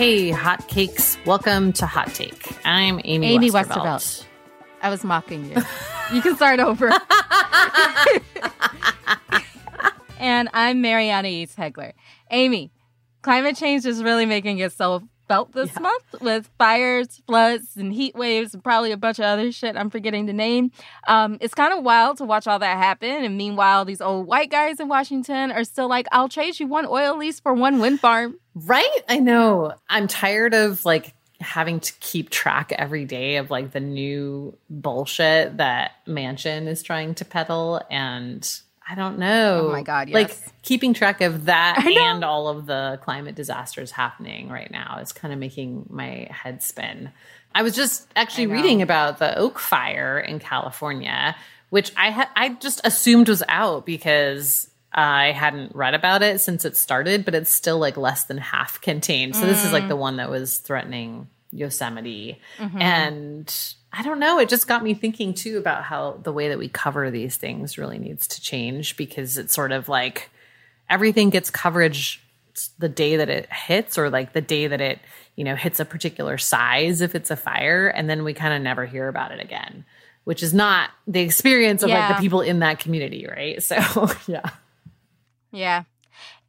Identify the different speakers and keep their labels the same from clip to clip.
Speaker 1: Hey, hot cakes. Welcome to Hot Take. I'm Amy,
Speaker 2: Amy
Speaker 1: Westervelt.
Speaker 2: Westervelt. I was mocking you. you can start over. and I'm Mary Annaïse Heglar. Amy, climate change is really making itself felt this
Speaker 1: Yeah.
Speaker 2: month with fires, floods, and heat waves, and probably a bunch of other shit I'm forgetting to name. Um, it's kind of wild to watch all that happen. And meanwhile, these old white guys in Washington are still like, I'll trade you one oil lease for one wind farm.
Speaker 1: Right? I know. I'm tired of like having to keep track every day of like the new bullshit that Manchin is trying to peddle. And I don't know.
Speaker 2: Oh my God, yes.
Speaker 1: Like keeping track of that and all of the climate disasters happening right now is kind of making my head spin. I was just actually reading about the oak fire in California, which I had I just assumed was out because I hadn't read about it since it started, but it's still like less than half contained. So this is like mm. the one that was threatening Yosemite. Mm-hmm. And I don't know, it just got me thinking too about how the way that we cover these things really needs to change because it's sort of like everything gets coverage the day that it hits or like the day that it, you know, hits a particular size if it's a fire and then we kind of never hear about it again. Which is not the experience of like the people in that community, right? So, yeah.
Speaker 2: Yeah.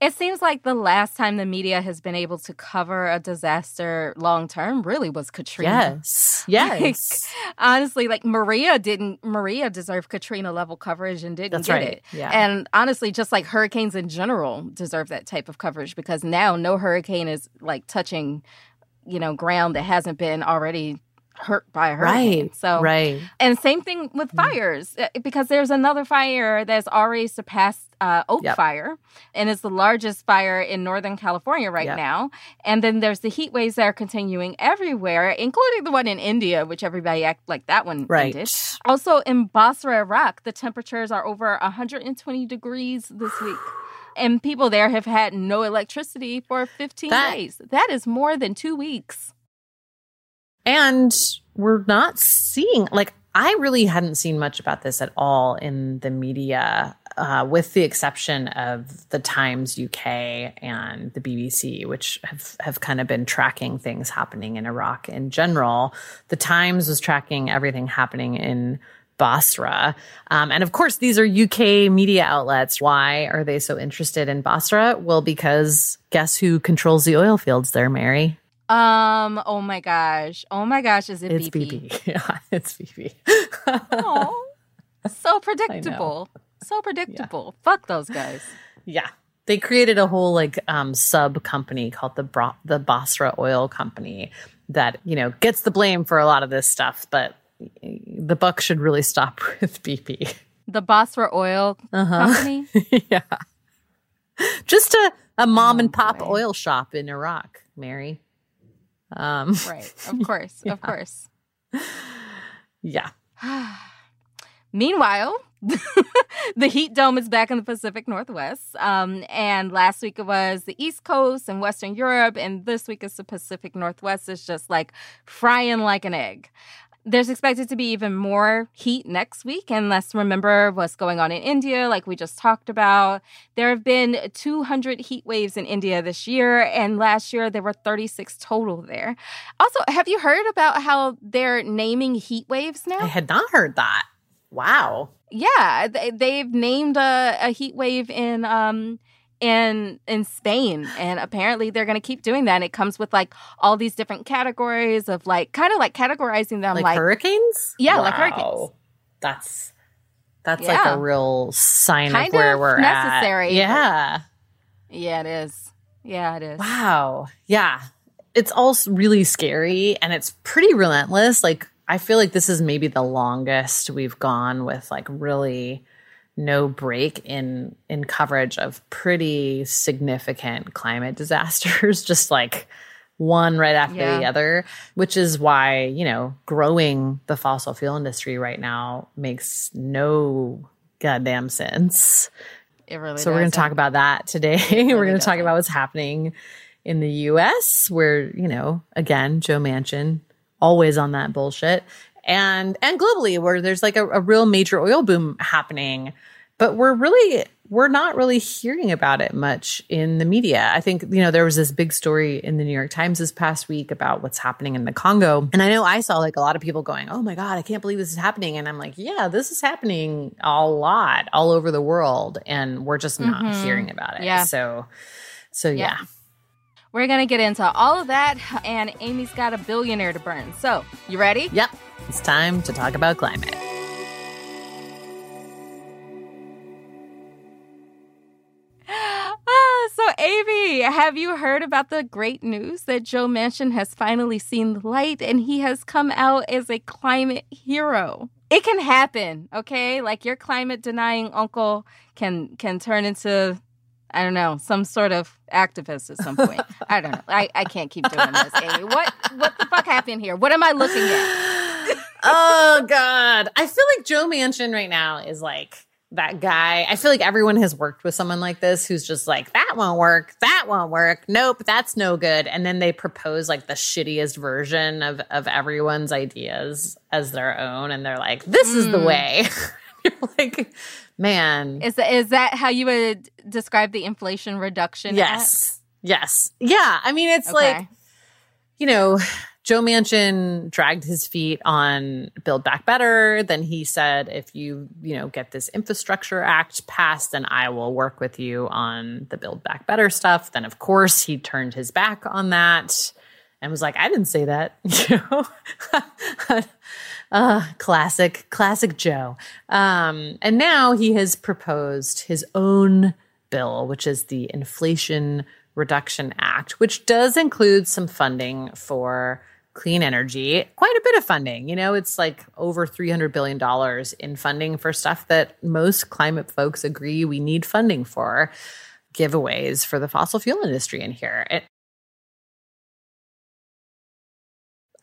Speaker 2: It seems like the last time the media has been able to cover a disaster long term really was Katrina.
Speaker 1: Yes. Yes.
Speaker 2: honestly, like Maria didn't Maria deserved Katrina level coverage and didn't
Speaker 1: That's
Speaker 2: get
Speaker 1: right.
Speaker 2: it.
Speaker 1: Yeah.
Speaker 2: And honestly, just like hurricanes in general deserve that type of coverage because now no hurricane is like touching, you know, ground that hasn't been already hurt by a hurricane.
Speaker 1: right.
Speaker 2: So
Speaker 1: right.
Speaker 2: and same thing with fires, uh, because there's another fire that's already surpassed uh, Oak
Speaker 1: Yep.
Speaker 2: Fire, and it's the largest fire in Northern California right
Speaker 1: Yep.
Speaker 2: now. And then there's the heat waves that are continuing everywhere, including the one in India, which everybody act like that one
Speaker 1: Right.
Speaker 2: ended. Also in Basra, Iraq, the temperatures are over 120 degrees this week. And people there have had no electricity for 15
Speaker 1: That-
Speaker 2: days. That is more than two weeks.
Speaker 1: And we're not seeing, like, I really hadn't seen much about this at all in the media, uh, with the exception of the Times UK and the BBC, which have, have kind of been tracking things happening in Iraq in general. The Times was tracking everything happening in Basra. Um, and of course, these are UK media outlets. Why are they so interested in Basra? Well, because guess who controls the oil fields there, Mary?
Speaker 2: Um, oh my gosh. Oh my gosh, is it
Speaker 1: It's
Speaker 2: BP?
Speaker 1: BP. Yeah, it's BP.
Speaker 2: Oh, so predictable. So predictable. Fuck those guys.
Speaker 1: yeah. They created a whole like um, sub company called the Bra- the Basra Oil Company that you know gets the blame for a lot of this stuff, but the buck should really stop with BP.
Speaker 2: The Basra Oil
Speaker 1: Uh-huh.
Speaker 2: Company.
Speaker 1: yeah, just a, a mom and pop
Speaker 2: boy.
Speaker 1: oil shop in Iraq, Mary. Um,
Speaker 2: right. Of course. Of course.
Speaker 1: yeah,
Speaker 2: Meanwhile, the heat dome is back in the Pacific Northwest. Um, and last week it was the East Coast and Western Europe. And this week it's the Pacific Northwest. It's just like frying like an egg. There's expected to be even more heat next week. And let's remember what's going on in India, like we just talked about. There have been 200 heat waves in India this year. And last year there were 36 total there. Also, have you heard about how they're naming heat waves now?
Speaker 1: I had not heard that. Wow.
Speaker 2: Yeah, they, they've named a, a heat wave in um in in Spain, and apparently they're going to keep doing that. And it comes with like all these different categories of like kind of like categorizing them
Speaker 1: like,
Speaker 2: like,
Speaker 1: hurricanes?
Speaker 2: Yeah, like hurricanes.
Speaker 1: Wow. That's that's like a real sign
Speaker 2: Kind
Speaker 1: of where
Speaker 2: of
Speaker 1: we're
Speaker 2: necessary,
Speaker 1: at. Yeah.
Speaker 2: yeah, it is. Yeah, it is.
Speaker 1: Wow. Yeah. It's all really scary and it's pretty relentless. Like I feel like this is maybe the longest we've gone with like really no break in in coverage of pretty significant climate disasters just like one right after the other which is why you know growing the fossil fuel industry right now makes no goddamn sense
Speaker 2: It really.
Speaker 1: so we're going to talk about that today. we're going to talk about what's happening in the US where, you know, again, Joe Manchin always on that bullshit. And and globally where there's like a, a real major oil boom happening. But we're really we're not really hearing about it much in the media. I think, you know, there was this big story in the New York Times this past week about what's happening in the Congo. And I know I saw like a lot of people going, oh my God, I can't believe this is happening. And I'm like, yeah, this is happening a lot all over the world. And we're just not mm-hmm. hearing about it. Yeah. So, so yeah. yeah.
Speaker 2: We're going to get into all of that. And Amy's got a billionaire to burn. So, you ready?
Speaker 1: Yep. It's time to talk about climate.
Speaker 2: Have you heard about the great news that Joe Manchin has finally seen the light and he has come out as a climate hero? It can happen, okay? Like your climate denying uncle can can turn into I don't know, some sort of activist at some point. I don't know. I, I can't keep doing this, Amy. What what the fuck happened here? What am I looking at?
Speaker 1: oh God. I feel like Joe Manchin right now is like that guy. I feel like everyone has worked with someone like this who's just like, that won't work. That won't work. Nope, that's no good. And then they propose like the shittiest version of, of everyone's ideas as their own. And they're like, this mm. is the hmm. way. You're like, man.
Speaker 2: Is, that, is that how you would describe the Inflation Reduction
Speaker 1: Yes. Act? Yes. Yeah. I mean, it's okay. like, you know, Joe Manchin dragged his feet on Build Back Better. Then he said, if you, you know, get this infrastructure act passed, then I will work with you on the Build Back Better stuff. Then, of course, he turned his back on that and was like, I didn't say that. You know? uh, classic, classic Joe. Um, and now he has proposed his own bill, which is the Inflation Reduction Act, which does include some funding for clean energy, quite a bit of funding. You know, it's like over $300 billion in funding for stuff that most climate folks agree we need funding for. Giveaways for the fossil fuel industry in here. It,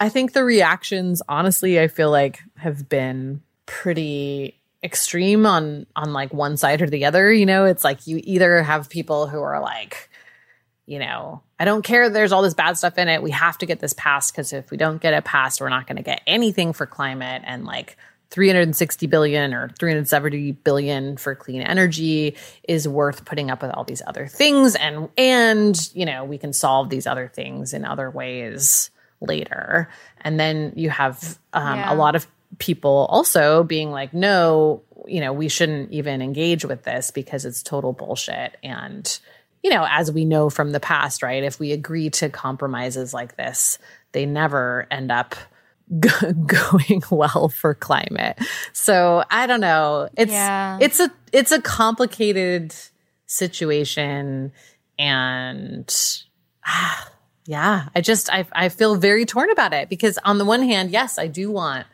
Speaker 1: I think the reactions, honestly, I feel like have been pretty extreme on on like one side or the other you know it's like you either have people who are like you know, I don't care there's all this bad stuff in it. We have to get this passed because if we don't get it passed, we're not going to get anything for climate and like 360 billion or 370 billion for clean energy is worth putting up with all these other things and and you know, we can solve these other things in other ways later. And then you have um, yeah. a lot of people also being like, no, you know, we shouldn't even engage with this because it's total bullshit and you know, as we know from the past, right? If we agree to compromises like this, they never end up g- going well for climate. So I don't know. It's yeah. it's a it's a complicated situation, and ah, yeah, I just I I feel very torn about it because on the one hand, yes, I do want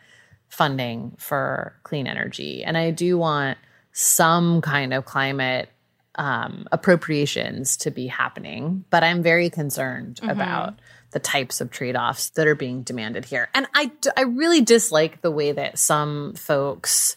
Speaker 1: funding for clean energy, and I do want some kind of climate um, appropriations to be happening, but I'm very concerned mm-hmm. about the types of trade offs that are being demanded here. And I, I really dislike the way that some folks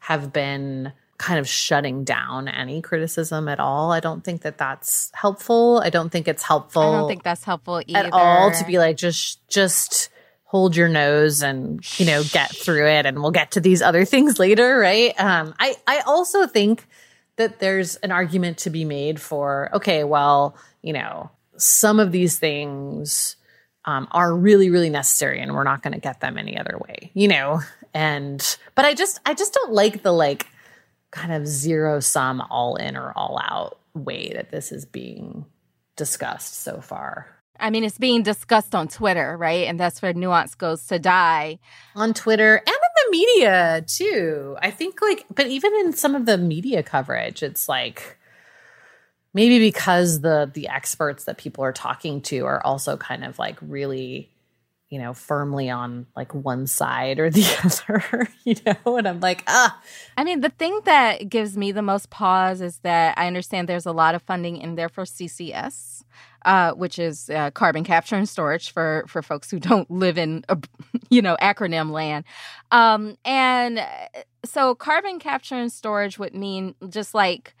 Speaker 1: have been kind of shutting down any criticism at all. I don't think that that's helpful. I don't think it's helpful. I
Speaker 2: don't think that's helpful either.
Speaker 1: At all to be like, just, just, hold your nose and you know get through it and we'll get to these other things later right um i i also think that there's an argument to be made for okay, well, you know, some of these things um, are really, really necessary, and we're not going to get them any other way, you know. And but I just, I just don't like the like kind of zero sum, all in or all out way that this is being discussed so far.
Speaker 2: I mean, it's being discussed on Twitter, right? And that's where nuance goes to die.
Speaker 1: On Twitter and media, too. I think, like, but even in some of the media coverage, it's like maybe because the the experts that people are talking to are also kind of like really you know, firmly on like one side or the other, you know, and I'm like, ah.
Speaker 2: I mean, the thing that gives me the most pause is that I understand there's a lot of funding in there for CCS uh, which is uh, carbon capture and storage for for folks who don't live in a, you know acronym land. Um, and uh, so carbon capture and storage would mean just like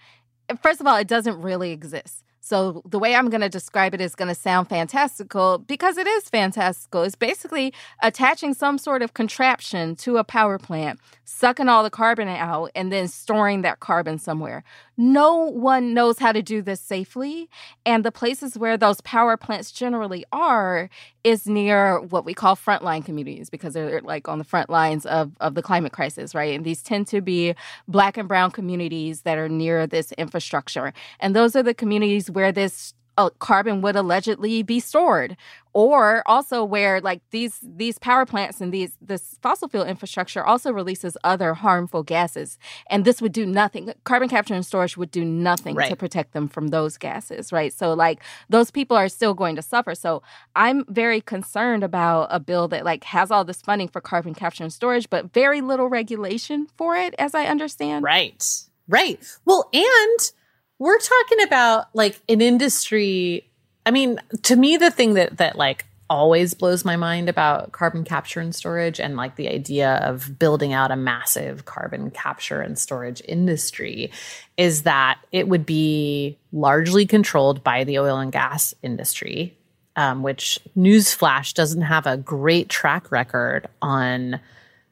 Speaker 2: first of all, it doesn't really exist. So the way I'm going to describe it is going to sound fantastical because it is fantastical. It's basically attaching some sort of contraption to a power plant, sucking all the carbon out, and then storing that carbon somewhere. No one knows how to do this safely. And the places where those power plants generally are is near what we call frontline communities because they're like on the front lines of, of the climate crisis, right? And these tend to be black and brown communities that are near this infrastructure. And those are the communities where this uh, carbon would allegedly be stored or also where like these these power plants and these this fossil fuel infrastructure also releases other harmful gases. And this would do nothing carbon capture and storage would do nothing right. to protect them from those gases right? So like those people are still going to suffer. So i'm very concerned about a bill that like has all this funding for carbon capture and storage but very little regulation for it as i understand.
Speaker 1: Right. Right. Well and we're talking about like an industry. I mean, to me, the thing that that like always blows my mind about carbon capture and storage and like the idea of building out a massive carbon capture and storage industry is that it would be largely controlled by the oil and gas industry, um, which newsflash doesn't have a great track record on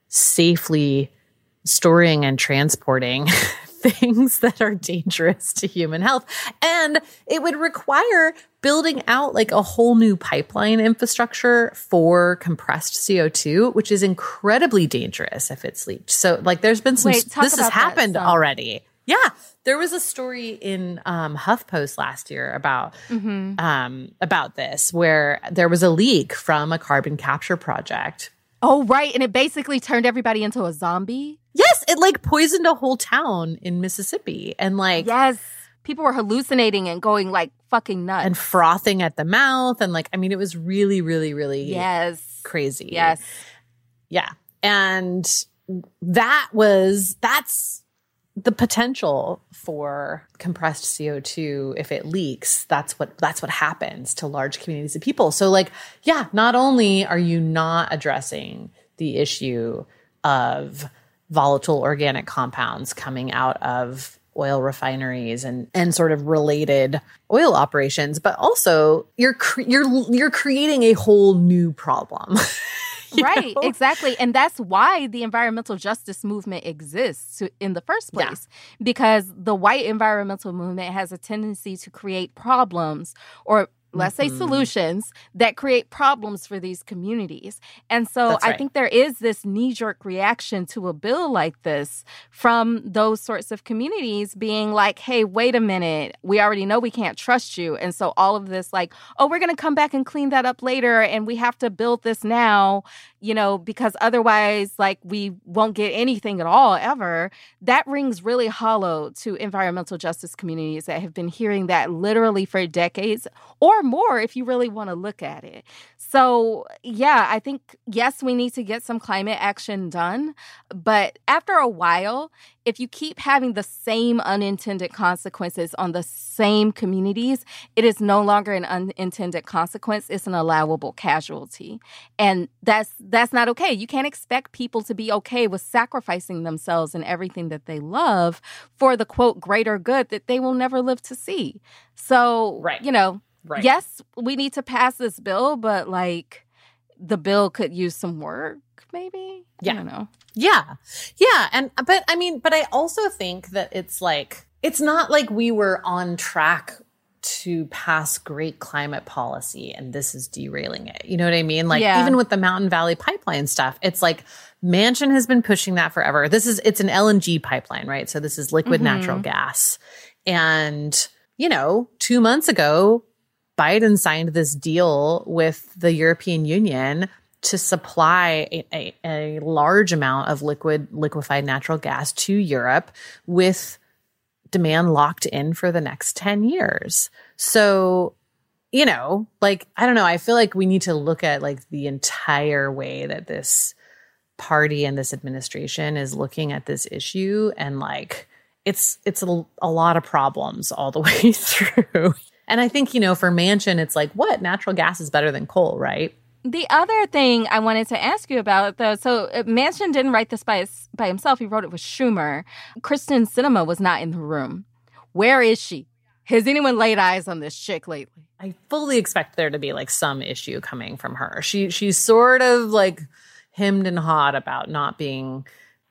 Speaker 1: safely storing and transporting things that are dangerous to human health. And it would require building out like a whole new pipeline infrastructure for compressed CO2, which is incredibly dangerous if it's leaked. So, like, there's been some, Wait, this has happened already. Yeah. There was a story in um, HuffPost last year about mm-hmm. um, about this, where there was a leak from a carbon capture project.
Speaker 2: Oh, right, and it basically turned everybody into a zombie.
Speaker 1: Yes, it like poisoned a whole town in Mississippi. And like
Speaker 2: Yes. People were hallucinating and going like fucking nuts.
Speaker 1: And frothing at the mouth. And like, I mean, it was really, really, really
Speaker 2: yes.
Speaker 1: crazy.
Speaker 2: Yes.
Speaker 1: Yeah. And that was that's the potential for compressed CO2 if it leaks that's what that's what happens to large communities of people so like yeah not only are you not addressing the issue of volatile organic compounds coming out of oil refineries and and sort of related oil operations but also you're cre- you're you're creating a whole new problem
Speaker 2: right know? exactly and that's why the environmental justice movement exists in the first place yeah. because the white environmental movement has a tendency to create problems or let's mm-hmm. say solutions that create problems for these communities. And so right. I think there is this knee jerk reaction to a bill like this from those sorts of communities being like, hey, wait a minute, we already know we can't trust you. And so all of this, like, oh, we're going to come back and clean that up later and we have to build this now, you know, because otherwise, like, we won't get anything at all ever. That rings really hollow to environmental justice communities that have been hearing that literally for decades or more if you really want to look at it. So, yeah, I think, yes, we need to get some climate action done. But after a while, if you keep having the same unintended consequences on the same communities, it is no longer an unintended consequence, it's an allowable casualty. And that's that's not okay. You can't expect people to be okay with sacrificing themselves and everything that they love for the quote greater good that they will never live to see. So, right. you know, Right. Yes, we need to pass this bill, but like the bill could use some work, maybe.
Speaker 1: Yeah.
Speaker 2: I don't know.
Speaker 1: Yeah. Yeah. And, but I mean, but I also think that it's like, it's not like we were on track to pass great climate policy and this is derailing it. You know what I mean? Like yeah. even with the Mountain Valley pipeline stuff, it's like Manchin has been pushing that forever. This is it's an LNG pipeline, right? So this is liquid mm-hmm. natural gas. And you know, 2 months ago, Biden signed this deal with the European Union to supply a, a, a, large amount of liquid liquefied natural gas to Europe with demand locked in for the next 10 years. So, you know, like I don't know, I feel like we need to look at like the entire way that this party and this administration is looking at this issue and like it's it's a, a lot of problems all the way through. And I think, you know, for Manchin, it's like, what? Natural gas is better than coal, right?
Speaker 2: The other thing I wanted to ask you about, though, so uh, Manchin didn't write this by, his, by himself. He wrote it with Schumer. Kyrsten Sinema was not in the room. Where is she? Has anyone laid eyes on this chick lately?
Speaker 1: I fully expect there to be like some issue coming from her. She she's sort of like hemmed and hawed about not being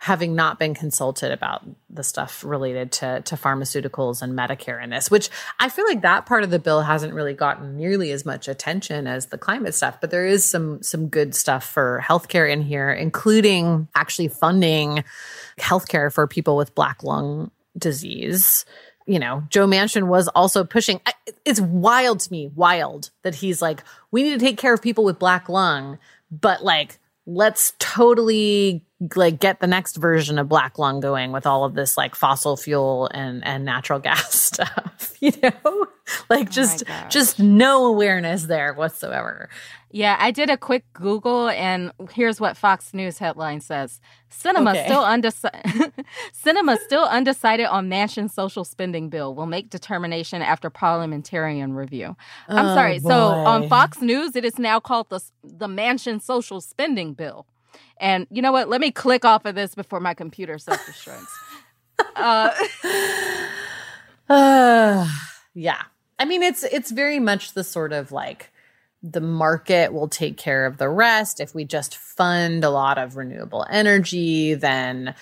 Speaker 1: having not been consulted about the stuff related to to pharmaceuticals and Medicare in this, which I feel like that part of the bill hasn't really gotten nearly as much attention as the climate stuff, but there is some some good stuff for healthcare in here, including actually funding healthcare for people with black lung disease. You know, Joe Manchin was also pushing. It's wild to me, wild that he's like, we need to take care of people with black lung, but like, let's totally like get the next version of black lung going with all of this like fossil fuel and and natural gas stuff you know? Like oh just oh just no awareness there whatsoever.
Speaker 2: Yeah i did a quick google and here's what fox news headline says. Sinema okay. still undecided Sinema still undecided on Manchin social spending bill will make determination after parliamentarian review. I'm oh, sorry boy. so on fox news it is now called the the Manchin social spending bill and you know what? Let me click off of this before my computer self destructs. uh,
Speaker 1: yeah. I mean, it's it's very much the sort of like the market will take care of the rest. If we just fund a lot of renewable energy, then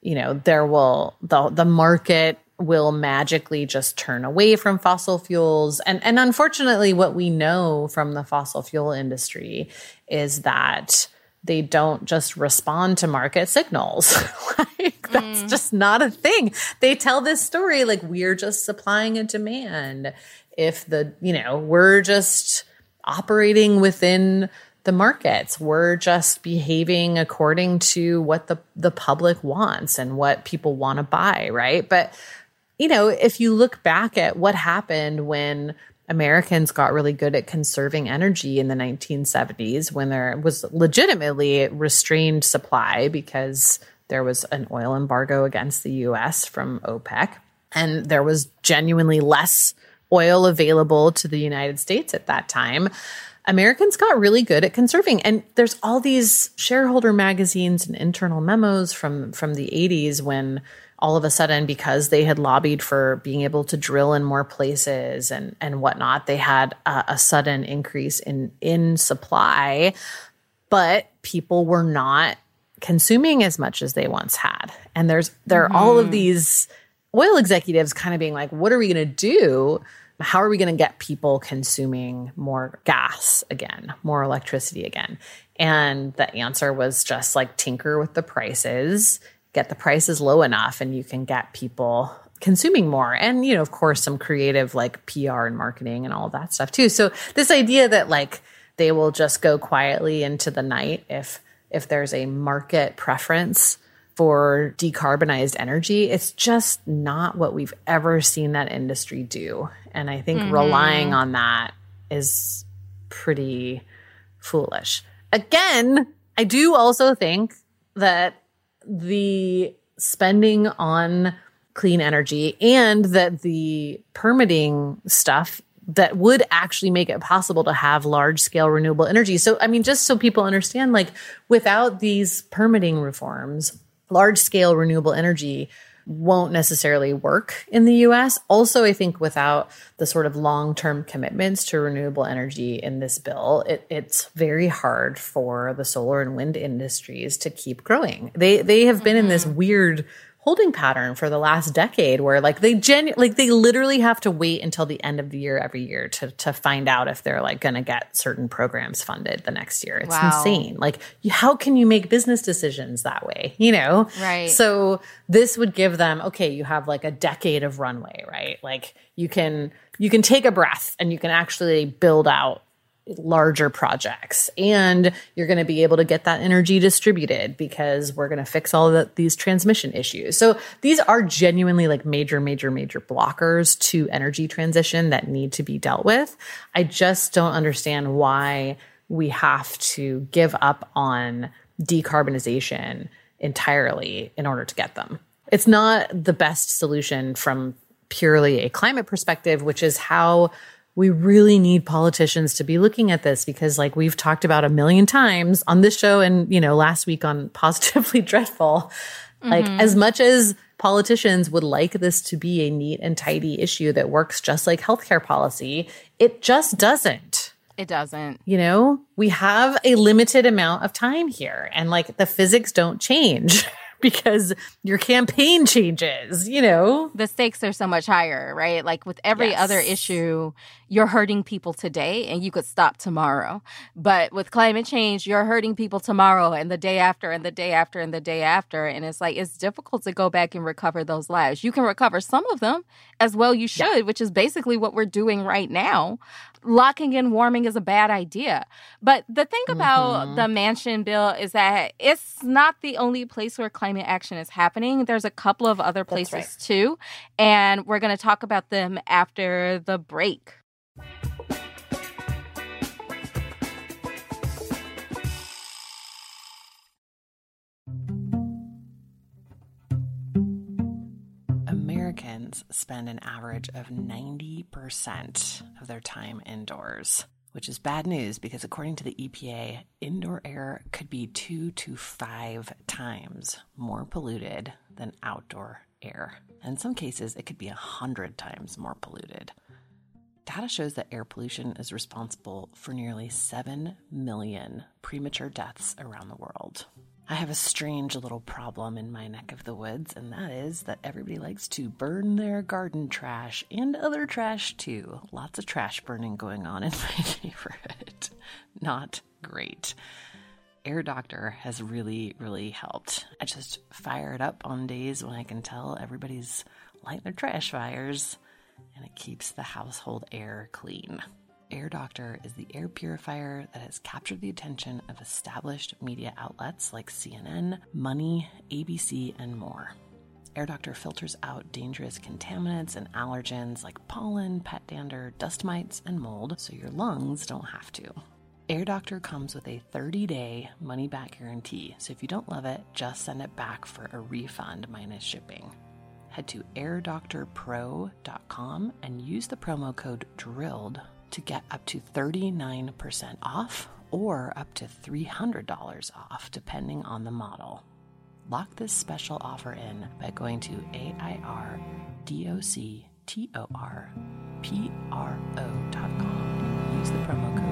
Speaker 1: you know there will the the market will magically just turn away from fossil fuels. And and unfortunately, what we know from the fossil fuel industry is that they don't just respond to market signals. like that's mm. just not a thing. They tell this story like we're just supplying a demand. If the, you know, we're just operating within the markets. We're just behaving according to what the the public wants and what people want to buy, right? But you know, if you look back at what happened when Americans got really good at conserving energy in the 1970s when there was legitimately restrained supply because there was an oil embargo against the US from OPEC. And there was genuinely less oil available to the United States at that time. Americans got really good at conserving. And there's all these shareholder magazines and internal memos from, from the 80s when all of a sudden because they had lobbied for being able to drill in more places and and whatnot they had a, a sudden increase in in supply but people were not consuming as much as they once had and there's there are mm-hmm. all of mm-hmm. these oil executives kind of being like what are we going to do how are we going to get people consuming more gas again more electricity again and the answer was just like tinker with the prices get the prices low enough and you can get people consuming more. And you know of course some creative like PR and marketing and all that stuff too. So this idea that like they will just go quietly into the night if if there's a market preference for decarbonized energy it's just not what we've ever seen that industry do. And i think mm-hmm. relying on that is pretty foolish. Again i do also think that the spending on clean energy and that the permitting stuff that would actually make it possible to have large scale renewable energy. So, I mean, just so people understand, like without these permitting reforms, large scale renewable energy won't necessarily work in the US. Also, I think without the sort of long term commitments to renewable energy in this bill, it, it's very hard for the solar and wind industries to keep growing. They they have been mm-hmm. in this mm-hmm. weird holding pattern for the last decade where like they genu- like they literally have to wait until the end of the year every year to to find out if they're like going to get certain programs funded the next year. It's wow. insane. Like how can you make business decisions that way, you know?
Speaker 2: Right.
Speaker 1: So this would give them okay, you have like a decade of runway, right? Like you can you can take a breath and you can actually build out larger projects and you're going to be able to get that energy distributed because we're going to fix all the, these transmission issues. So these are genuinely like major major major blockers to energy transition that need to be dealt with. I just don't understand why we have to give up on decarbonization entirely in order to get them. It's not the best solution from purely a climate perspective, which is how we really need politicians to be looking at this because like we've talked about a million times on this show and you know last week on positively dreadful like mm-hmm. as much as politicians would like this to be a neat and tidy issue that works just like healthcare policy it just doesn't
Speaker 2: it doesn't
Speaker 1: you know we have a limited amount of time here and like the physics don't change
Speaker 3: because your campaign changes, you know?
Speaker 2: The stakes are so much higher, right? Like with every yes. other issue, you're hurting people today and you could stop tomorrow. But with climate change, you're hurting people tomorrow and the day after and the day after and the day after. And it's like, it's difficult to go back and recover those lives. You can recover some of them as well, you should, yeah. which is basically what we're doing right now locking in warming is a bad idea. But the thing about mm-hmm. the Manchin bill is that it's not the only place where climate action is happening. There's a couple of other places right. too. And we're going to talk about them after the break.
Speaker 1: Americans spend an average of 90% of their time indoors, which is bad news because according to the EPA, indoor air could be two to five times more polluted than outdoor air. In some cases, it could be a hundred times more polluted. Data shows that air pollution is responsible for nearly 7 million premature deaths around the world. I have a strange little problem in my neck of the woods, and that is that everybody likes to burn their garden trash and other trash too. Lots of trash burning going on in my neighborhood. Not great. Air Doctor has really, really helped. I just fire it up on days when I can tell everybody's lighting their trash fires, and it keeps the household air clean. Air Doctor is the air purifier that has captured the attention of established media outlets like CNN, Money, ABC, and more. Air Doctor filters out dangerous contaminants and allergens like pollen, pet dander, dust mites, and mold so your lungs don't have to. Air Doctor comes with a 30 day money back guarantee, so if you don't love it, just send it back for a refund minus shipping. Head to airdoctorpro.com and use the promo code DRILLED to get up to 39% off or up to $300 off, depending on the model. Lock this special offer in by going to AIRDOCTORPRO.com and use the promo code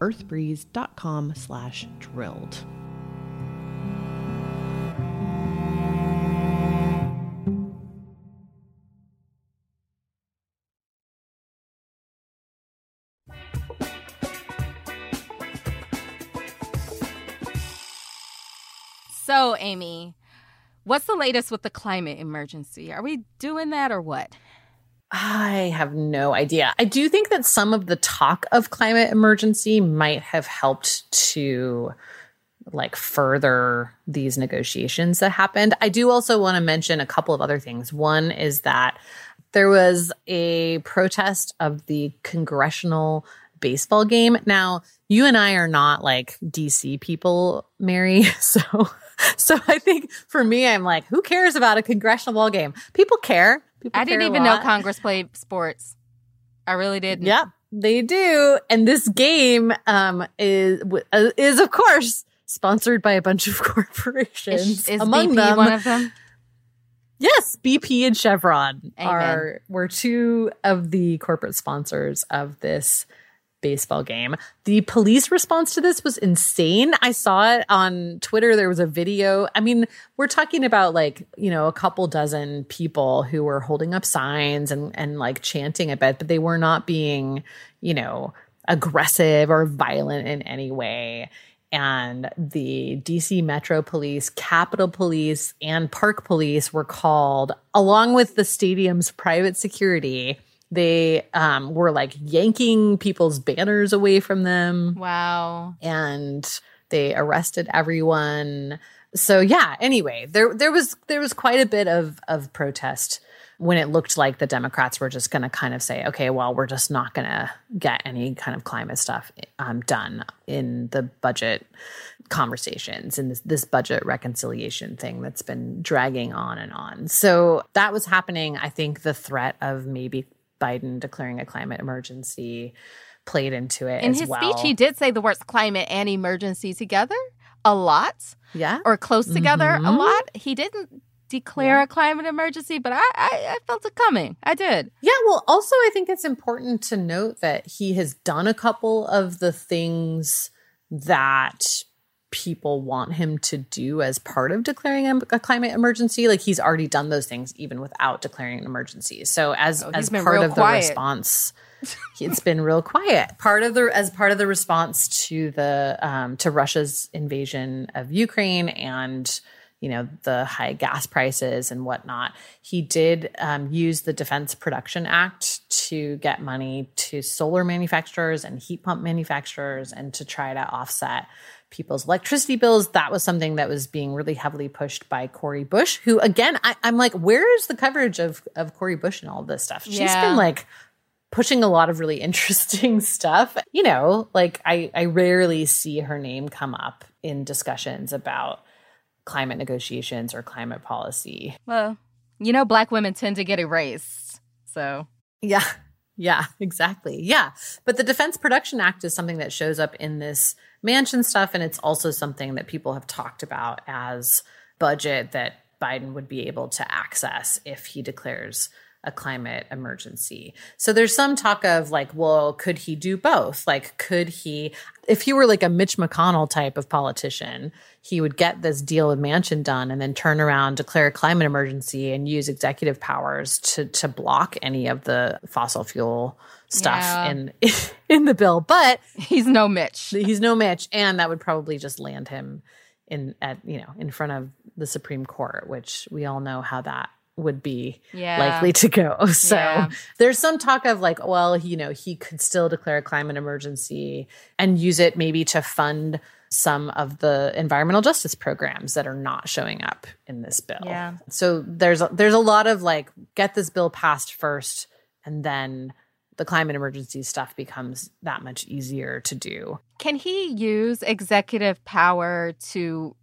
Speaker 1: earthbreeze.com slash drilled.
Speaker 2: So, Amy, what's the latest with the climate emergency? Are we doing that or what?
Speaker 3: I have no idea. I do think that some of the talk of climate emergency might have helped to like further these negotiations that happened. I do also want to mention a couple of other things. One is that there was a protest of the congressional baseball game. Now, you and I are not like DC people, Mary. So so I think for me, I'm like, who cares about a congressional ball game? People care. People
Speaker 2: I didn't even know Congress played sports. I really didn't.
Speaker 3: Yeah, they do. And this game um, is uh, is of course
Speaker 1: sponsored by a bunch of corporations.
Speaker 2: Is, is
Speaker 1: Among
Speaker 2: BP
Speaker 1: them,
Speaker 2: one of them?
Speaker 1: Yes, BP and Chevron
Speaker 2: Amen.
Speaker 1: are were two of the corporate sponsors of this baseball game. The police response to this was insane. I saw it on Twitter. There was a video. I mean, we're talking about like, you know, a couple dozen people who were holding up signs and and like chanting a bit, but they were not being, you know, aggressive or violent in any way and the DC Metro Police, Capitol Police, and Park Police were called, along with the stadium's private security. They um, were like yanking people's banners away from them
Speaker 2: Wow.
Speaker 1: and they arrested everyone. So yeah, anyway, there there was there was quite a bit of of protest when it looked like the Democrats were just going to kind of say, okay, well, we're just not going to get any kind of climate stuff um, done in the budget conversations and this, this budget reconciliation thing that's been dragging on and on. So that was happening. I think the threat of maybe Biden declaring a climate emergency played into it
Speaker 2: In
Speaker 1: as
Speaker 2: his
Speaker 1: well.
Speaker 2: speech, he did say the words climate and emergency together a lot
Speaker 1: yeah.
Speaker 2: or close together a
Speaker 1: Mhm.
Speaker 2: lot. He didn't declare a climate emergency, but I, I, I felt it coming. I did.
Speaker 1: Yeah, well, also, I think it's important to note that he has done a couple of the things that people want him to do as part of declaring a, climate emergency. Like he's already done those things even without declaring an emergency. So as
Speaker 2: Oh,
Speaker 1: as part of
Speaker 2: quiet.
Speaker 1: the response, it's been real quiet. Part of the as part of the response to the um, to Russia's invasion of Ukraine and you know the high gas prices and whatnot, he did um, use the Defense Production Act to get money to solar manufacturers and heat pump manufacturers and to try to offset people's electricity bills. That was something that was being really heavily pushed by Cori Bush, who again, I, I'm like, where is the coverage of of Cori Bush and all this stuff? She's
Speaker 2: Yeah.
Speaker 1: been like pushing a lot of really interesting stuff. You know, like I, I rarely see her name come up in discussions about climate negotiations or climate policy.
Speaker 2: Well, you know, black women tend to get erased. So
Speaker 1: Yeah. Yeah, exactly. Yeah. But the Defense Production Act is something that shows up in this Manchin stuff. And it's also something that people have talked about as budget that Biden would be able to access if he declares a climate emergency. So there's some talk of like, well, could he do both? Like, could he, if he were like a Mitch McConnell type of politician, he would get this deal with Manchin done and then turn around, declare a climate emergency, and use executive powers to to block any of the fossil fuel stuff
Speaker 2: Yeah.
Speaker 1: in in the bill. But
Speaker 2: he's no Mitch.
Speaker 1: he's no Mitch, and that would probably just land him in at you know in front of the Supreme Court, which we all know how that would be
Speaker 2: Yeah.
Speaker 1: likely to go. So
Speaker 2: Yeah.
Speaker 1: there's some talk of like, well, you know, he could still declare a climate emergency and use it maybe to fund some of the environmental justice programs that are not showing up in this bill.
Speaker 2: Yeah.
Speaker 1: So there's a, there's a lot of like get this bill passed first and then the climate emergency stuff becomes that much easier to do.
Speaker 2: Can he use executive power to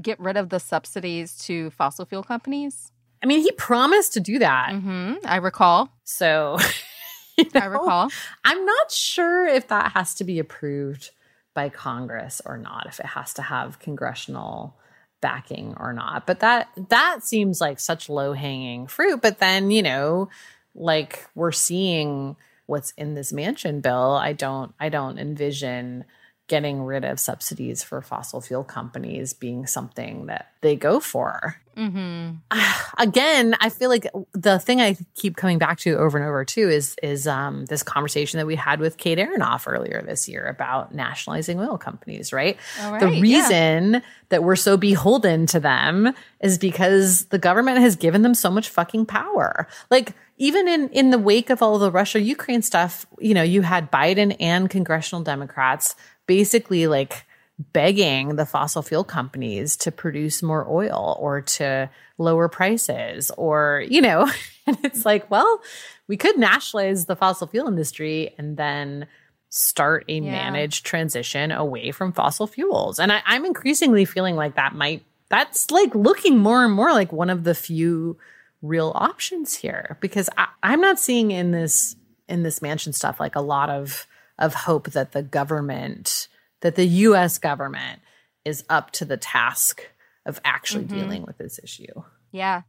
Speaker 2: get rid of the subsidies to fossil fuel companies?
Speaker 1: I mean, he promised to do that.
Speaker 2: hmm I recall.
Speaker 1: So you
Speaker 2: I recall.
Speaker 1: I'm not sure if that has to be approved by Congress or not, if it has to have congressional backing or not. But that that seems like such low-hanging fruit. But then, you know, like we're seeing what's in this Manchin bill. I don't I don't envision getting rid of subsidies for fossil fuel companies being something that they go for
Speaker 2: hmm
Speaker 1: again, I feel like the thing I keep coming back to over and over too is is um, this conversation that we had with Kate Aronoff earlier this year about nationalizing oil companies. Right.
Speaker 2: All
Speaker 1: the
Speaker 2: right, yeah.
Speaker 1: reason that we're so beholden to them is because the government has given them so much fucking power. Like even in in the wake of all the Russia Ukraine stuff, you know, you had Biden and congressional Democrats basically like begging the fossil fuel companies to produce more oil or to lower prices or you know and it's like well we could nationalize the fossil fuel industry and then start a
Speaker 2: Yeah.
Speaker 1: managed transition away from fossil fuels and I, i'm increasingly feeling like that might that's like looking more and more like one of the few real options here because I, i'm not seeing in this in this Manchin stuff like a lot of of hope that the government that the US government is up to the task of actually mm-hmm. dealing with this issue.
Speaker 2: Yeah.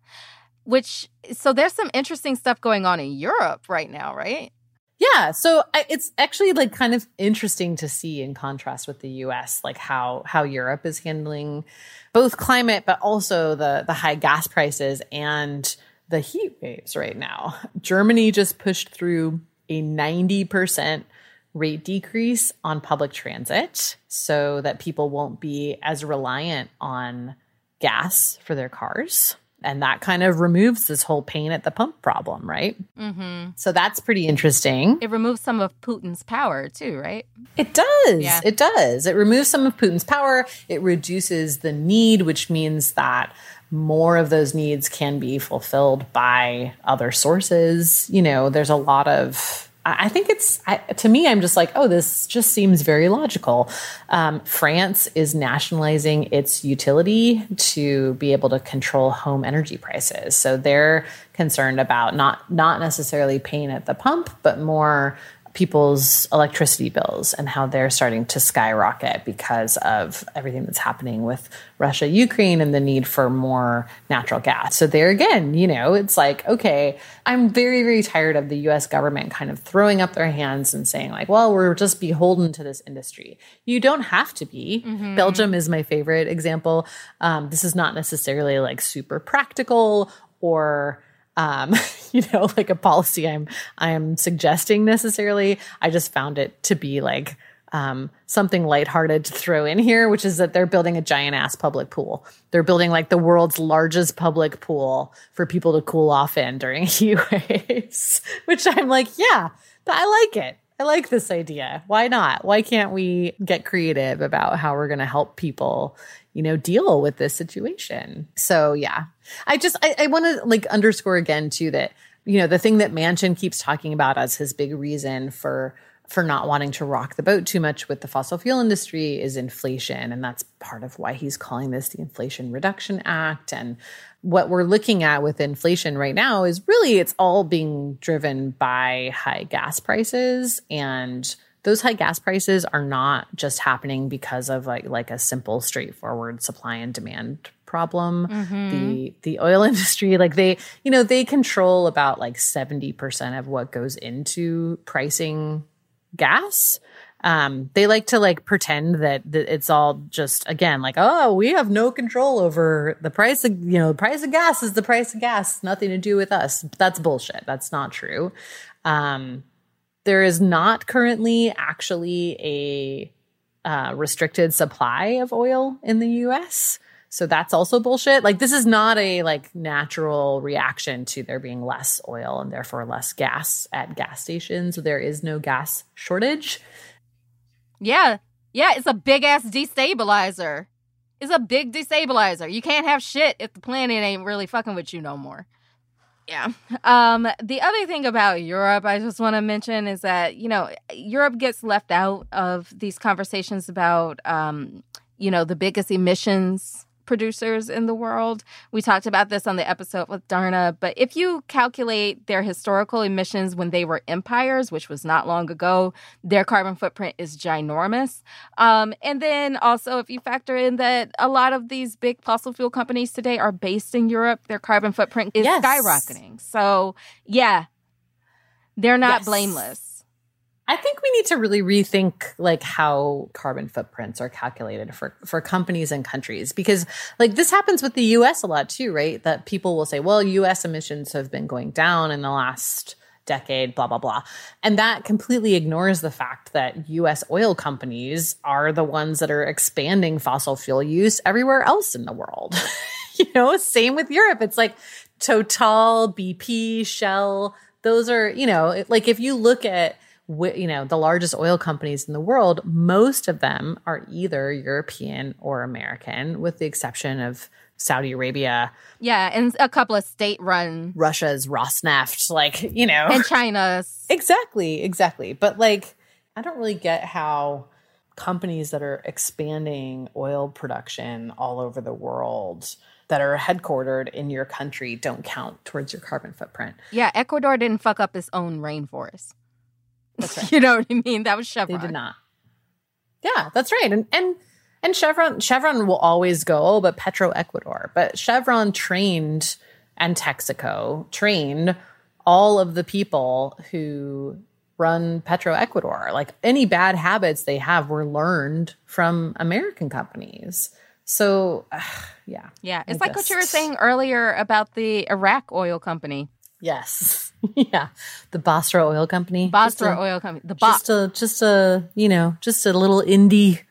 Speaker 2: Which, so there's some interesting stuff going on in Europe right now, right?
Speaker 1: Yeah, so it's actually like kind of interesting to see in contrast with the US like how how Europe is handling both climate but also the the high gas prices and the heat waves right now. Germany just pushed through a 90% rate decrease on public transit so that people won't be as reliant on gas for their cars. And that kind of removes this whole pain at the pump problem, right? Mm-hmm. So that's pretty interesting.
Speaker 2: It removes some of Putin's power too, right?
Speaker 1: It does. Yeah. It does. It removes some of Putin's power. It reduces the need, which means that more of those needs can be fulfilled by other sources. You know, there's a lot of I think it's I, to me. I'm just like, oh, this just seems very logical. Um, France is nationalizing its utility to be able to control home energy prices. So they're concerned about not not necessarily paying at the pump, but more people's electricity bills and how they're starting to skyrocket because of everything that's happening with Russia, Ukraine, and the need for more natural gas. So, there again, you know, it's like, okay, I'm very, very tired of the US government kind of throwing up their hands and saying, like, well, we're just beholden to this industry. You don't have to be. Mm-hmm. Belgium is my favorite example. Um, this is not necessarily like super practical or um, you know, like a policy I'm I'm suggesting necessarily. I just found it to be like um, something lighthearted to throw in here, which is that they're building a giant ass public pool. They're building like the world's largest public pool for people to cool off in during heat waves, which I'm like, yeah, but I like it. I like this idea. Why not? Why can't we get creative about how we're going to help people, you know, deal with this situation? So, yeah, I just, I, I want to like underscore again, too, that, you know, the thing that Manchin keeps talking about as his big reason for for not wanting to rock the boat too much with the fossil fuel industry is inflation. And that's part of why he's calling this the Inflation Reduction Act. And what we're looking at with inflation right now is really it's all being driven by high gas prices and those high gas prices are not just happening because of like like a simple straightforward supply and demand problem. Mm-hmm. the the oil industry like they you know they control about like 70% of what goes into pricing gas. Um, they like to like pretend that, that it's all just again like oh we have no control over the price of you know the price of gas is the price of gas. Nothing to do with us. That's bullshit. That's not true. Um, there is not currently actually a uh, restricted supply of oil in the us so that's also bullshit like this is not a like natural reaction to there being less oil and therefore less gas at gas stations there is no gas shortage
Speaker 2: yeah. Yeah, it's a big ass destabilizer. It's a big destabilizer. You can't have shit if the planet ain't really fucking with you no more. Yeah. Um, the other thing about Europe I just want to mention is that, you know, Europe gets left out of these conversations about um, you know, the biggest emissions producers in the world. We talked about this on the episode with Darna, but if you calculate their historical emissions when they were empires, which was not long ago, their carbon footprint is ginormous. Um, and then also, if you factor in that a lot of these big fossil fuel companies today are based in Europe, their carbon footprint is yes. skyrocketing. So, yeah, they're not yes. blameless.
Speaker 1: I think we need to really rethink like how carbon footprints are calculated for for companies and countries because like this happens with the US a lot too, right? That people will say, "Well, US emissions have been going down in the last decade, blah blah blah." And that completely ignores the fact that US oil companies are the ones that are expanding fossil fuel use everywhere else in the world. you know, same with Europe. It's like Total, BP, Shell, those are, you know, like if you look at you know the largest oil companies in the world most of them are either european or american with the exception of saudi arabia
Speaker 2: yeah and a couple of state run
Speaker 1: russia's rosneft like you know
Speaker 2: and china's
Speaker 1: exactly exactly but like i don't really get how companies that are expanding oil production all over the world that are headquartered in your country don't count towards your carbon footprint.
Speaker 2: Yeah, Ecuador didn't fuck up its own rainforest. Right. you know what I mean? That was Chevron.
Speaker 1: They did not. Yeah, that's right. And and And Chevron Chevron will always go, oh, but Petroecuador. But Chevron trained and Texaco trained all of the people who run Petroecuador. Like any bad habits they have were learned from American companies. So, uh, yeah.
Speaker 2: Yeah. It's I like just, what you were saying earlier about the Iraq oil company.
Speaker 1: Yes. yeah. The Basra Oil Company.
Speaker 2: Basra a, Oil Company. The
Speaker 1: Ba- just a just a, you know, just a little indie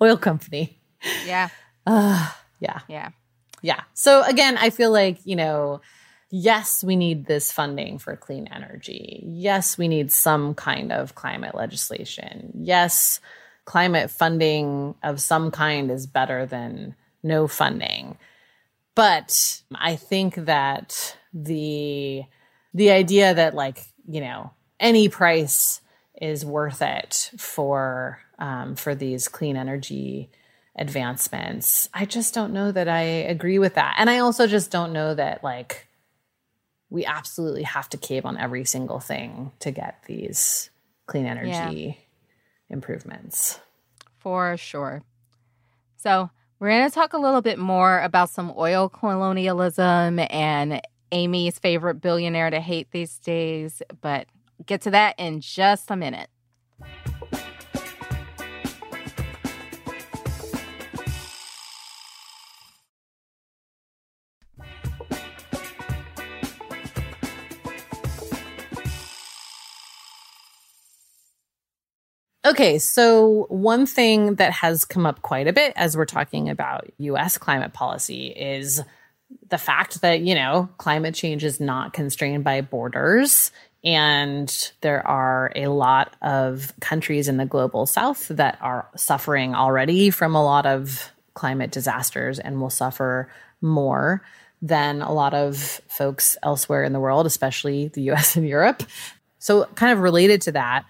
Speaker 1: oil company.
Speaker 2: Yeah.
Speaker 1: Uh, yeah.
Speaker 2: Yeah.
Speaker 1: Yeah. So again, I feel like, you know, yes, we need this funding for clean energy. Yes, we need some kind of climate legislation. Yes, climate funding of some kind is better than no funding. But I think that the the idea that like you know any price is worth it for um, for these clean energy advancements. I just don't know that i agree with that. And i also just don't know that like we absolutely have to cave on every single thing to get these clean energy yeah. improvements.
Speaker 2: For sure. So we're going to talk a little bit more about some oil colonialism and Amy's favorite billionaire to hate these days, but get to that in just a minute.
Speaker 1: Okay, so one thing that has come up quite a bit as we're talking about US climate policy is the fact that, you know, climate change is not constrained by borders. And there are a lot of countries in the global south that are suffering already from a lot of climate disasters and will suffer more than a lot of folks elsewhere in the world, especially the US and Europe. So, kind of related to that,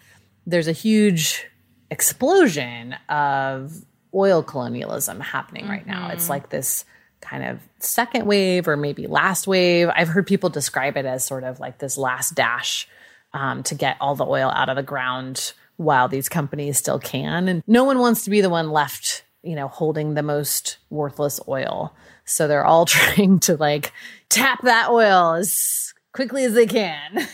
Speaker 1: there's a huge explosion of oil colonialism happening right now. Mm-hmm. It's like this kind of second wave or maybe last wave. I've heard people describe it as sort of like this last dash um, to get all the oil out of the ground while these companies still can. And no one wants to be the one left, you know, holding the most worthless oil. So they're all trying to like tap that oil as quickly as they can.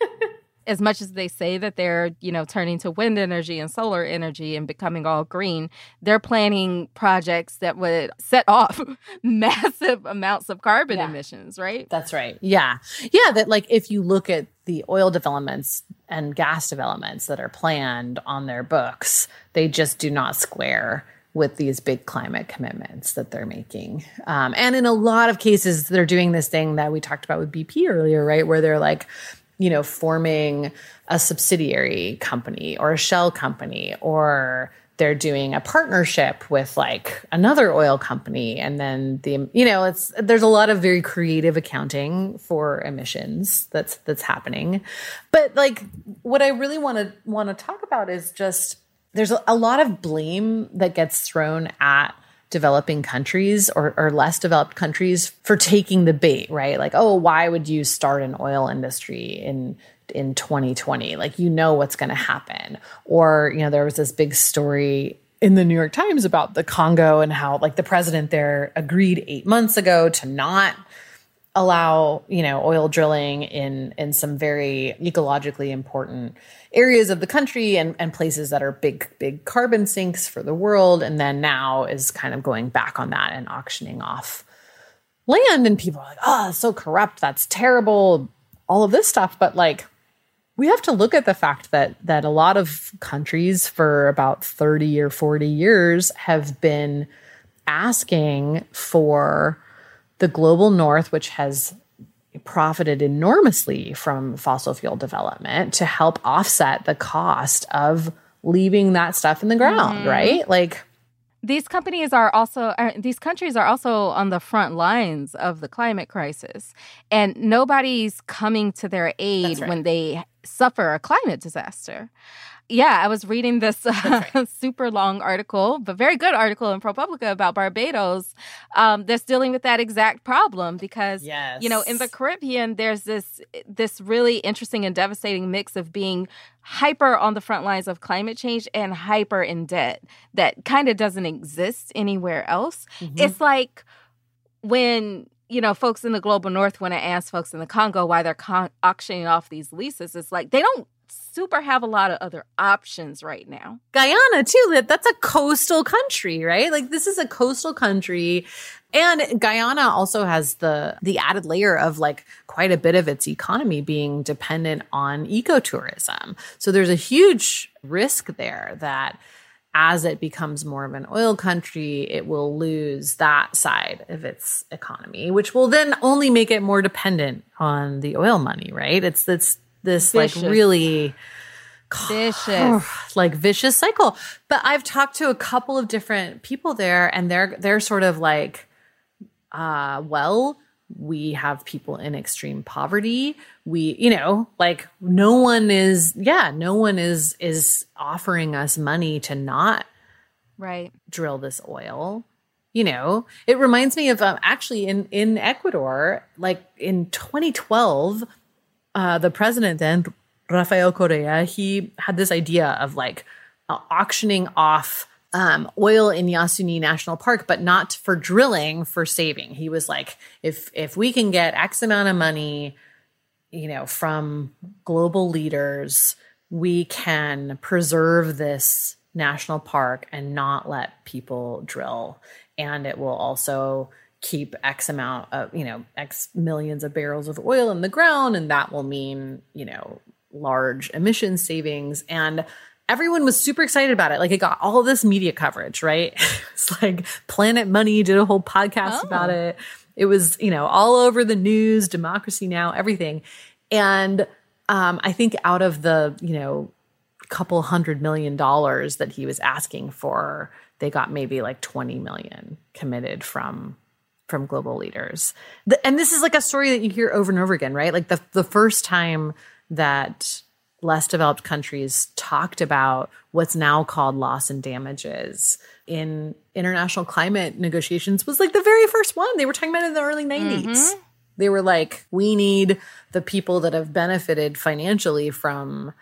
Speaker 2: as much as they say that they're, you know, turning to wind energy and solar energy and becoming all green, they're planning projects that would set off massive amounts of carbon yeah. emissions, right?
Speaker 1: That's right. Yeah. Yeah, that like if you look at the oil developments and gas developments that are planned on their books, they just do not square with these big climate commitments that they're making. Um, and in a lot of cases, they're doing this thing that we talked about with BP earlier, right? Where they're like, you know, forming a subsidiary company or a shell company or they're doing a partnership with like another oil company and then the you know it's there's a lot of very creative accounting for emissions that's that's happening. But like what i really want to want to talk about is just there's a, lot of blame that gets thrown at developing countries or, or less developed countries for taking the bait, right? Like, oh, why would you start an oil industry in in 2020? Like, you know what's going to happen. Or, you know, there was this big story in the New York Times about the Congo and how like the president there agreed 8 months ago to not allow, you know, oil drilling in in some very ecologically important areas of the country and, and places that are big, big carbon sinks for the world. And then now is kind of going back on that and auctioning off land. And people are like, oh, so corrupt. That's terrible. All of this stuff. But like, we have to look at the fact that that a lot of countries for about 30 or 40 years have been asking for the global north which has profited enormously from fossil fuel development to help offset the cost of leaving that stuff in the ground, mm-hmm. right? Like
Speaker 2: these companies are also are, these countries are also on the front lines of the climate crisis and nobody's coming to their aid right. when they suffer a climate disaster. Yeah, I was reading this uh, right. super long article, but very good article in ProPublica about Barbados um, that's dealing with that exact problem because yes. you know in the Caribbean there's this this really interesting and devastating mix of being hyper on the front lines of climate change and hyper in debt that kind of doesn't exist anywhere else. Mm-hmm. It's like when you know, folks in the global north, when I ask folks in the Congo why they're con- auctioning off these leases, it's like they don't super have a lot of other options right now.
Speaker 1: Guyana too, that that's a coastal country, right? Like this is a coastal country and Guyana also has the the added layer of like quite a bit of its economy being dependent on ecotourism. So there's a huge risk there that as it becomes more of an oil country, it will lose that side of its economy, which will then only make it more dependent on the oil money, right? It's it's this vicious. like really
Speaker 2: vicious.
Speaker 1: like vicious cycle. But i've talked to a couple of different people there and they're they're sort of like uh well we have people in extreme poverty. We you know like no one is yeah no one is is offering us money to not
Speaker 2: right.
Speaker 1: drill this oil. You know it reminds me of um, actually in in ecuador like in 2012 uh, the president then, Rafael Correa, he had this idea of like uh, auctioning off um, oil in Yasuni National Park, but not for drilling, for saving. He was like, if if we can get X amount of money, you know, from global leaders, we can preserve this national park and not let people drill, and it will also keep X amount of, you know, X millions of barrels of oil in the ground. And that will mean, you know, large emission savings. And everyone was super excited about it. Like it got all this media coverage, right? it's like Planet Money did a whole podcast oh. about it. It was, you know, all over the news, Democracy Now, everything. And um, I think out of the, you know, couple hundred million dollars that he was asking for, they got maybe like 20 million committed from from global leaders. The, and this is like a story that you hear over and over again, right? Like the the first time that less developed countries talked about what's now called loss and damages in international climate negotiations was like the very first one. They were talking about it in the early 90s. Mm-hmm. They were like, we need the people that have benefited financially from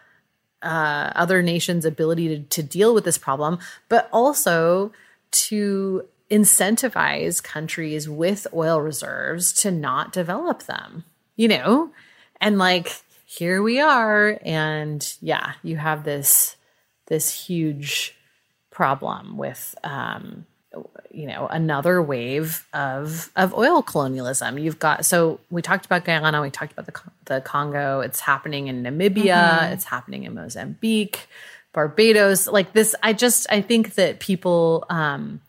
Speaker 1: uh, other nations' ability to, to deal with this problem, but also to incentivize countries with oil reserves to not develop them, you know? And like, here we are. And yeah, you have this, this huge problem with, um, you know another wave of of oil colonialism you've got so we talked about Guyana we talked about the the Congo it's happening in Namibia mm-hmm. it's happening in Mozambique Barbados like this I just I think that people um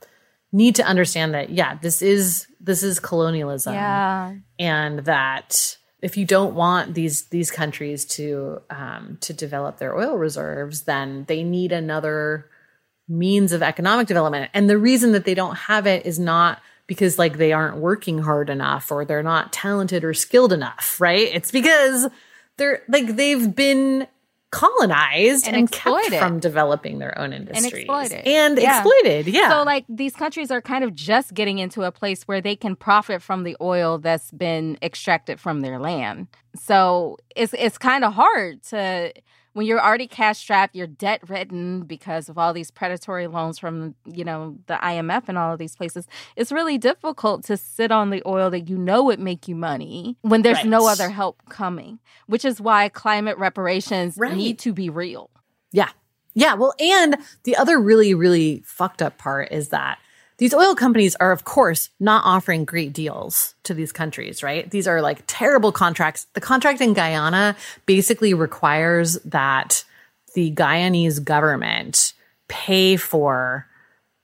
Speaker 1: need to understand that yeah this is this is colonialism.
Speaker 2: Yeah.
Speaker 1: And that if you don't want these these countries to um, to develop their oil reserves then they need another means of economic development. And the reason that they don't have it is not because like they aren't working hard enough or they're not talented or skilled enough right? It's because they're like they've been colonized and, and kept from developing their own industries.
Speaker 2: and exploited.
Speaker 1: And yeah. exploited yeah.
Speaker 2: So like these countries are kind of just getting into a place where they can profit from the oil that's been extracted from their land. So it's it's kind of hard to when you're already cash strapped, you're debt ridden because of all these predatory loans from, you know, the IMF and all of these places, it's really difficult to sit on the oil that you know would make you money when there's right. no other help coming, which is why climate reparations right. need to be real.
Speaker 1: Yeah. Yeah. Well, and the other really, really fucked up part is that these oil companies are, of course, not offering great deals to these countries, right? These are like terrible contracts. The contract in Guyana basically requires that the Guyanese government pay for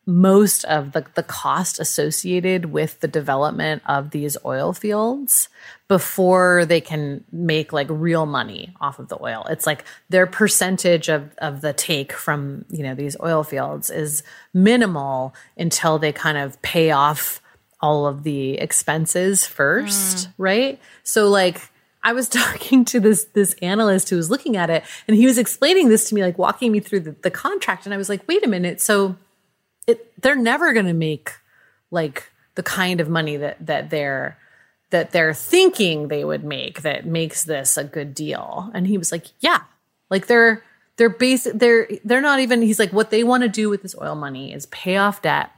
Speaker 1: most of the, the cost associated with the development of these oil fields before they can make like real money off of the oil. It's like their percentage of, of the take from, you know, these oil fields is minimal until they kind of pay off all of the expenses first, mm. right? So like I was talking to this this analyst who was looking at it, and he was explaining this to me, like walking me through the, the contract, and I was like, wait a minute, so it they're never going to make like the kind of money that that they're that they're thinking they would make that makes this a good deal. And he was like, yeah, like they're they're basic they're they're not even he's like what they want to do with this oil money is pay off debt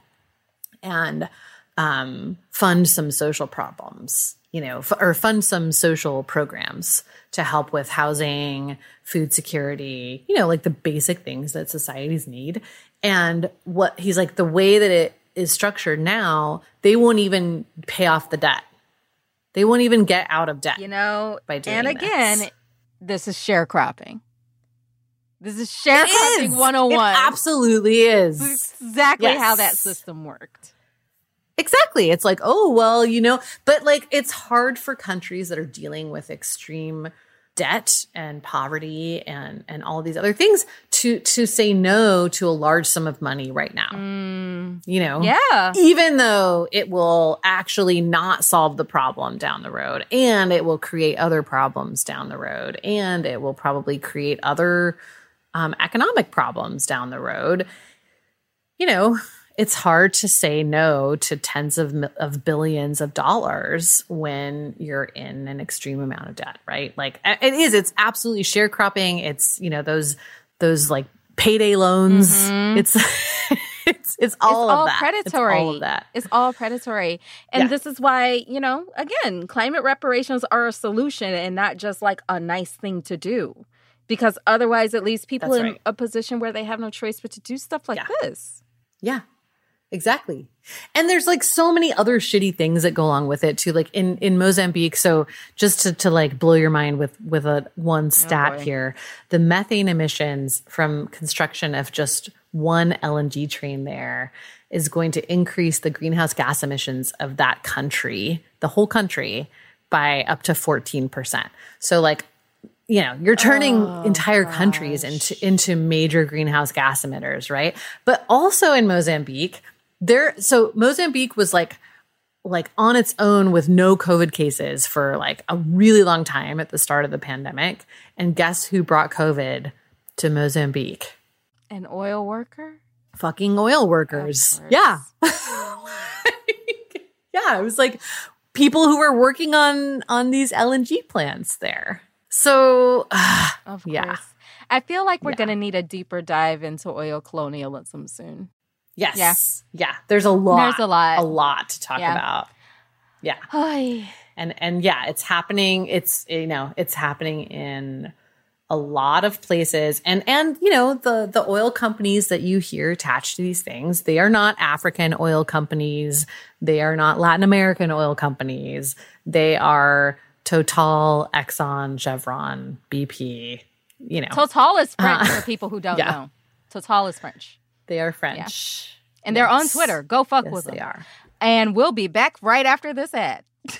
Speaker 1: and um, fund some social problems you know f- or fund some social programs to help with housing food security you know like the basic things that societies need and what he's like the way that it is structured now they won't even pay off the debt they won't even get out of debt
Speaker 2: You know,
Speaker 1: By doing
Speaker 2: and again,
Speaker 1: this.
Speaker 2: this is sharecropping. This is sharecropping
Speaker 1: is.
Speaker 2: 101.
Speaker 1: It oh absolutely is.
Speaker 2: Exactly how that system worked.
Speaker 1: Exactly. It's like, oh, well, you know, but like it's hard for countries that are dealing with extreme debt and poverty and and all these other things to to say no to a large sum of money right now. You know.
Speaker 2: Yeah.
Speaker 1: Even though it will actually not solve the problem down the road and it will create other problems down the road and it will probably create other um, economic problems down the road you know, it's hard to say no to tens of of billions of dollars when you're in an extreme amount of debt, right? Like it is. It's absolutely sharecropping. It's you know those those like payday loans. Mm-hmm. It's it's it's all
Speaker 2: it's
Speaker 1: of
Speaker 2: all
Speaker 1: that.
Speaker 2: predatory.
Speaker 1: It's all of that.
Speaker 2: It's all predatory. And
Speaker 1: Yeah.
Speaker 2: this is why, you know, again, climate reparations are a solution and not just like a nice thing to do. Because otherwise, it leaves people
Speaker 1: That's
Speaker 2: in
Speaker 1: right.
Speaker 2: a position where they have no choice but to do stuff like
Speaker 1: Yeah.
Speaker 2: this.
Speaker 1: Yeah. Exactly. And there's like so many other shitty things that go along with it too. Like in, in Mozambique. So just to, to like blow your mind with, with a one oh, stat
Speaker 2: boy.
Speaker 1: here, the methane emissions from construction of just one LNG train there is going to increase the greenhouse gas emissions of that country, the whole country by up to 14%. So like you know you're turning oh, entire countries into into major greenhouse gas emitters right but also in mozambique there so mozambique was like like on its own with no covid cases for like a really long time at the start of the pandemic and guess who brought covid to mozambique
Speaker 2: An oil worker?
Speaker 1: fucking oil workers yeah yeah it was like people who were working on on these lng plants there so
Speaker 2: Of
Speaker 1: Yeah.
Speaker 2: course. I feel like we're
Speaker 1: Yeah.
Speaker 2: going to need a deeper dive into oil colonialism soon.
Speaker 1: Yes. Yeah. There's a lot.
Speaker 2: There's a lot.
Speaker 1: A lot to talk
Speaker 2: Yeah.
Speaker 1: about. Yeah.
Speaker 2: Ay.
Speaker 1: And and yeah, it's happening. It's you know, it's happening in a lot of places. And and you know, the the oil companies that you hear attached to these things, they are not African oil companies. They are not Latin American oil companies. They are Total, Exxon, Chevron, BP, you know.
Speaker 2: Total is French
Speaker 1: Uh,
Speaker 2: for people who don't
Speaker 1: yeah.
Speaker 2: know. Total is French.
Speaker 1: They are French.
Speaker 2: And they're on Twitter. Go fuck
Speaker 1: Yes,
Speaker 2: with
Speaker 1: they
Speaker 2: them.
Speaker 1: are.
Speaker 2: And we'll be back right after this ad.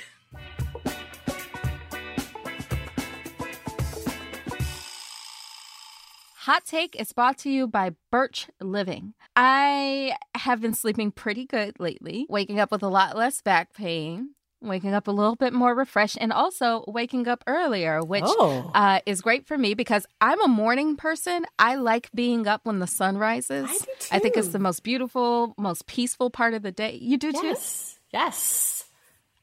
Speaker 2: Hot Take is brought to you by Birch Living. I have been sleeping pretty good lately, waking up with a lot less back pain, waking up a little bit more refreshed, and also waking up earlier, which
Speaker 1: Oh.
Speaker 2: uh, is great for me because I'm a morning person. I like being up when the sun rises.
Speaker 1: I do
Speaker 2: I think it's the most beautiful, most peaceful part of the day. You do too?
Speaker 1: Yes. Yes.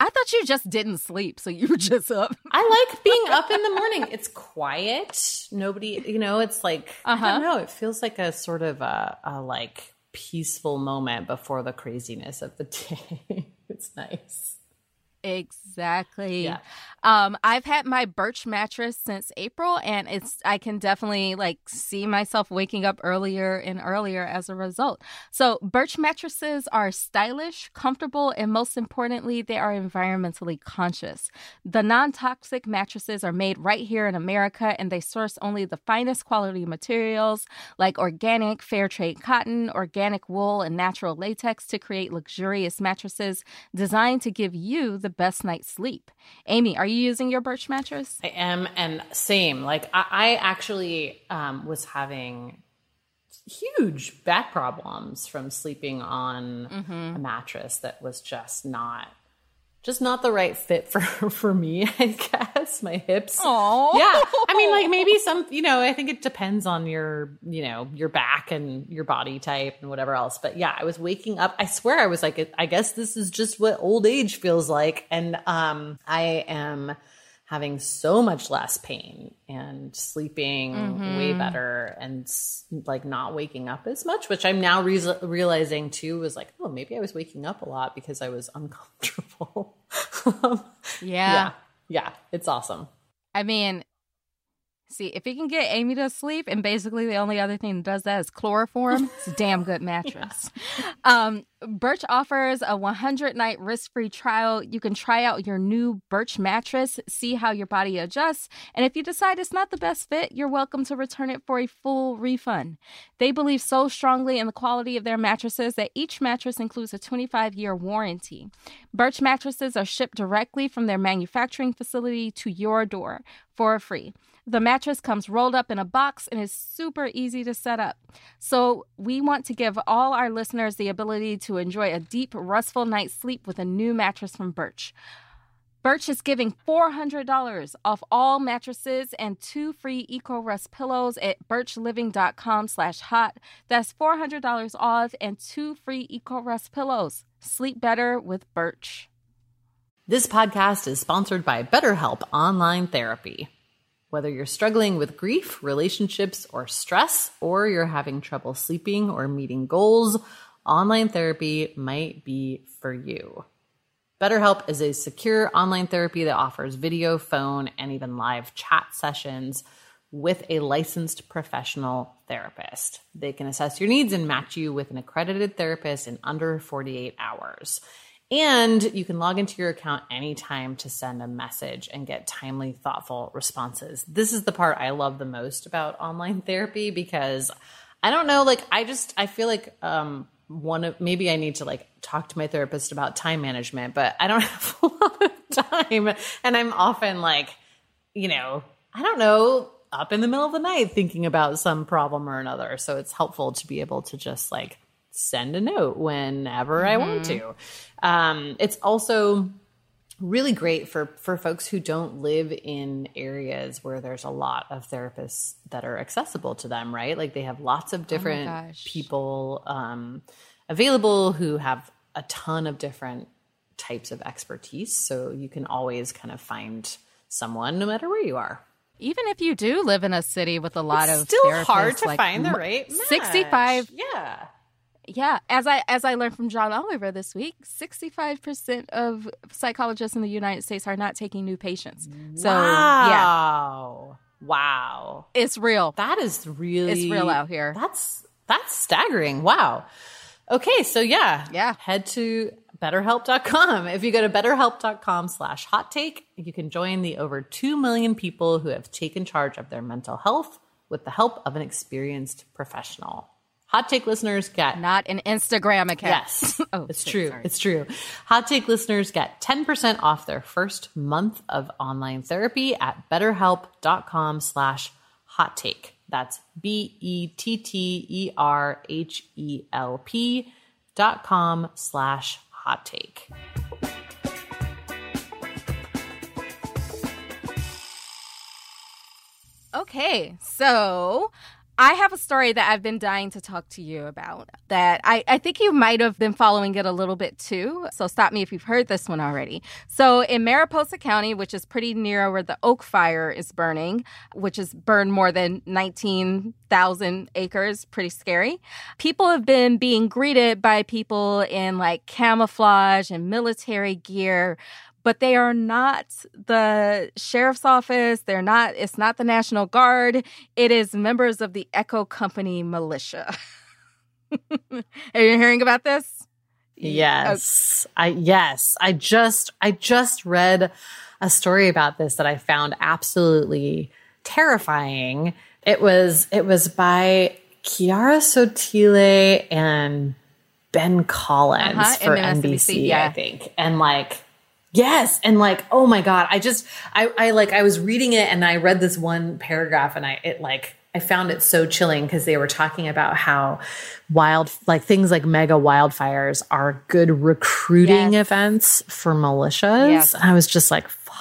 Speaker 2: I thought you just didn't sleep, so you were just up.
Speaker 1: I like being up in the morning. It's quiet. Nobody, you know, it's like I
Speaker 2: Uh-huh.
Speaker 1: don't know. It feels like a sort of a, a like peaceful moment before the craziness of the day. it's nice.
Speaker 2: Exactly.
Speaker 1: Yeah.
Speaker 2: Um, I've had my birch mattress since April, and it's I can definitely like see myself waking up earlier and earlier as a result. So birch mattresses are stylish, comfortable, and most importantly, they are environmentally conscious. The non-toxic mattresses are made right here in America, and they source only the finest quality materials like organic, fair trade cotton, organic wool, and natural latex to create luxurious mattresses designed to give you the best night's sleep. Amy, are you using your birch mattress?
Speaker 1: I am, and same. Like I, I actually um, was having huge back problems from sleeping on
Speaker 2: Mm-hmm.
Speaker 1: a mattress that was just not just not the right fit for for me, I guess. My hips.
Speaker 2: Oh,
Speaker 1: Yeah. I mean, like maybe some, you know, I think it depends on your, you know, your back and your body type and whatever else. But yeah, I was waking up. I swear I was like, I guess this is just what old age feels like. And um, I am having so much less pain and sleeping way mm-hmm. better and like not waking up as much, which I'm now re- realizing too was like, oh, maybe I was waking up a lot because I was uncomfortable.
Speaker 2: yeah.
Speaker 1: yeah. Yeah. It's awesome.
Speaker 2: I mean, see, if you can get Amy to sleep, and basically the only other thing that does that is chloroform, it's a damn good mattress. Um, Birch offers a 100 night risk free trial. You can try out your new Birch mattress, see how your body adjusts, and if you decide it's not the best fit, you're welcome to return it for a full refund. They believe so strongly in the quality of their mattresses that each mattress includes a 25 year warranty. Birch mattresses are shipped directly from their manufacturing facility to your door for free. The mattress comes rolled up in a box and is super easy to set up. So, we want to give all our listeners the ability to enjoy a deep, restful night's sleep with a new mattress from Birch. Birch is giving $400 off all mattresses and two free EcoRest pillows at birchliving.com slash hot. That's $400 off and two free EcoRest pillows. Sleep better with Birch.
Speaker 1: This podcast is sponsored by BetterHelp Online Therapy. Whether you're struggling with grief, relationships, or stress, or you're having trouble sleeping or meeting goals, online therapy might be for you. BetterHelp is a secure online therapy that offers video, phone, and even live chat sessions with a licensed professional therapist. They can assess your needs and match you with an accredited therapist in under 48 hours. And you can log into your account anytime to send a message and get timely, thoughtful responses. This is the part I love the most about online therapy because I don't know, like, I just, I feel like, um, one of maybe I need to like talk to my therapist about time management, but I don't have a lot of time. And I'm often like, you know, I don't know, up in the middle of the night thinking about some problem or another. So it's helpful to be able to just like send a note whenever I want to. Um, it's also really great for for folks who don't live in areas where there's a lot of therapists that are accessible to them right like they have lots of different
Speaker 2: gosh.
Speaker 1: people um, available who have a ton of different types of expertise so you can always kind of find someone no matter where you are
Speaker 2: Even if you do live in a city with a lot
Speaker 1: it's
Speaker 2: of
Speaker 1: still
Speaker 2: therapists,
Speaker 1: hard to
Speaker 2: like,
Speaker 1: find the right match.
Speaker 2: 65
Speaker 1: yeah
Speaker 2: Yeah, as I as I learned from John Oliver this week, sixty five percent of psychologists in the United States are not taking new patients. So yeah,
Speaker 1: wow wow
Speaker 2: it's real.
Speaker 1: That is really
Speaker 2: It's real out here.
Speaker 1: That's that's staggering. Wow. Okay, so yeah.
Speaker 2: Yeah.
Speaker 1: Head to betterhelp.com. If you go to betterhelp.com slash hot take, you can join the over two million people who have taken charge of their mental health with the help of an experienced professional. Hot take listeners get
Speaker 2: Not an Instagram account.
Speaker 1: Yes.
Speaker 2: Oh,
Speaker 1: it's
Speaker 2: shit,
Speaker 1: true.
Speaker 2: sorry.
Speaker 1: It's true. Hot Take listeners get 10% off their first month of online therapy at betterhelp.com slash hot take. That's B E T T E R H E L P dot com slash hot take.
Speaker 2: Okay, so I have a story that I've been dying to talk to you about that I, I think you might have been following it a little bit too. So stop me if you've heard this one already. So in Mariposa County, which is pretty near where the Oak Fire is burning, which has burned more than 19,000 acres, pretty scary. People have been being greeted by people in like camouflage and military gear but they are not the sheriff's office. They're not, it's not the National Guard. It is members of the Echo Company militia. are you hearing about this?
Speaker 1: Yes. I yes. I just I just read a story about this that I found absolutely terrifying. It was it was by Chiara Sottile and Ben Collins
Speaker 2: Uh-huh,
Speaker 1: for
Speaker 2: MSNBC,
Speaker 1: NBC,
Speaker 2: yeah.
Speaker 1: I think. And like Yes, and like, oh my god, I just, I, I like, I was reading it and I read this one paragraph and I, it like I found it so chilling because they were talking about how wild, like things like mega wildfires are good recruiting
Speaker 2: Yes.
Speaker 1: events for militias.
Speaker 2: Yes.
Speaker 1: And I was just like, fuck.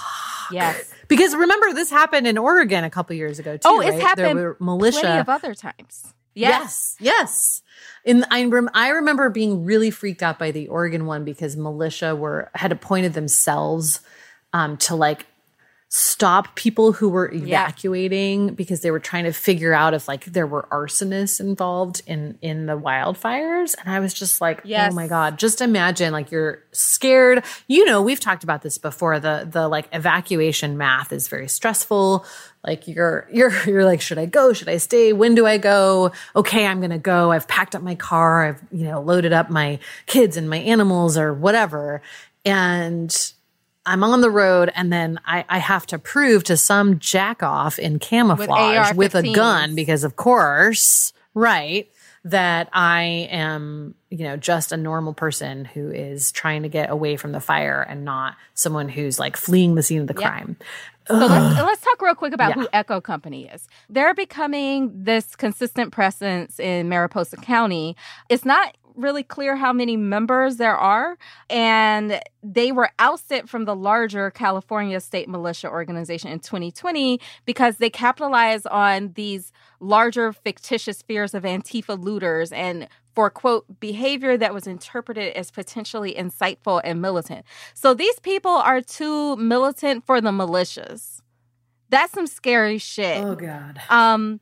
Speaker 2: Yes.
Speaker 1: Because remember, this happened in Oregon a couple years ago too.
Speaker 2: Oh, it's
Speaker 1: right?
Speaker 2: happened
Speaker 1: There were militia.
Speaker 2: Plenty of other times.
Speaker 1: Yes, yes. In I, rem- I remember being really freaked out by the Oregon one because militia were had appointed themselves um, to like stop people who were evacuating because they were trying to figure out if like there were arsonists involved in in the wildfires. And i was just like
Speaker 2: Yes.
Speaker 1: oh my god just imagine like you're scared. You know we've talked about this before. The the like evacuation math is very stressful. Like you're you're you're like should i go? Should i stay? When do i go? Okay i'm gonna go. I've packed up my car. I've you know loaded up my kids and my animals or whatever. And I'm on the road and then I, I have to prove to some jack off in camouflage with, a gun because of course, right, that I am, you know, just a normal person who is trying to get away from the fire and not someone who's like fleeing the scene of the crime.
Speaker 2: So let's, let's talk real quick about
Speaker 1: Yeah.
Speaker 2: who Echo Company is. They're becoming this consistent presence in Mariposa County. It's not really clear how many members there are, and they were ousted from the larger California state militia organization in 2020 because they capitalize on these larger fictitious fears of Antifa looters and for quote behavior that was interpreted as potentially inciteful and militant. So these people are too militant for the militias. That's some scary shit.
Speaker 1: Oh God.
Speaker 2: Um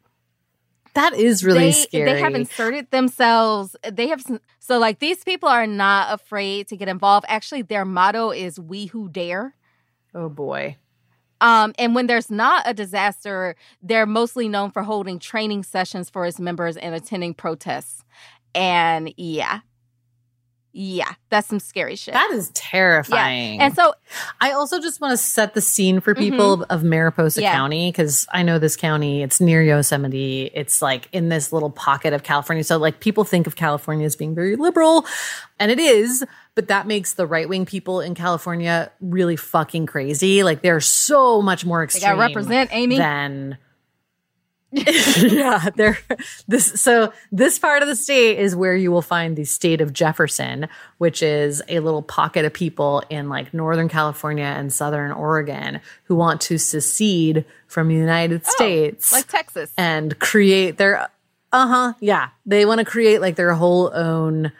Speaker 1: That is really
Speaker 2: they,
Speaker 1: scary.
Speaker 2: They have inserted themselves. They have so like these people are not afraid to get involved. Actually, their motto is "We Who Dare."
Speaker 1: oh boy.
Speaker 2: Um, and when there's not a disaster, they're mostly known for holding training sessions for its members and attending protests. And yeah, yeah, that's some scary shit.
Speaker 1: That is terrifying.
Speaker 2: and so
Speaker 1: I also just want to set the scene for people of, of Mariposa
Speaker 2: Mm-hmm. Yeah.
Speaker 1: County because I know this county. It's near Yosemite. It's like in this little pocket of California. So like people think of California as being very liberal, and it is. But that makes the right wing people in California really fucking crazy. Like they're so much more
Speaker 2: they
Speaker 1: extreme
Speaker 2: to represent Amy.
Speaker 1: than. yeah, there. This so this part of the state is where you will find the state of Jefferson, which is a little pocket of people in like Northern California and Southern Oregon who want to secede from the United States
Speaker 2: like Texas.
Speaker 1: and create their. Uh huh. Yeah, they want to create like their whole own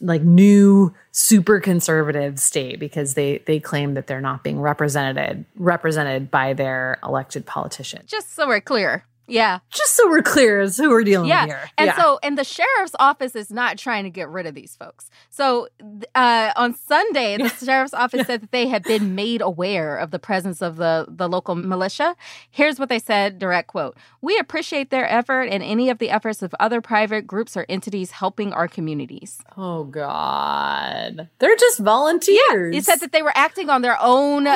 Speaker 1: like new super conservative state because they they claim that they're not being represented represented by their elected politicians
Speaker 2: Just so we're clear. Yeah.
Speaker 1: just so we're clear as who we're dealing
Speaker 2: Yeah.
Speaker 1: with here. Yeah.
Speaker 2: And
Speaker 1: Yeah.
Speaker 2: so, and the sheriff's office is not trying to get rid of these folks. So, uh, on Sunday, the sheriff's office said that they had been made aware of the presence of the, the local militia. Here's what they said direct quote We appreciate their effort and any of the efforts of other private groups or entities helping our communities.
Speaker 1: oh god, they're just volunteers.
Speaker 2: He said that they were acting on their own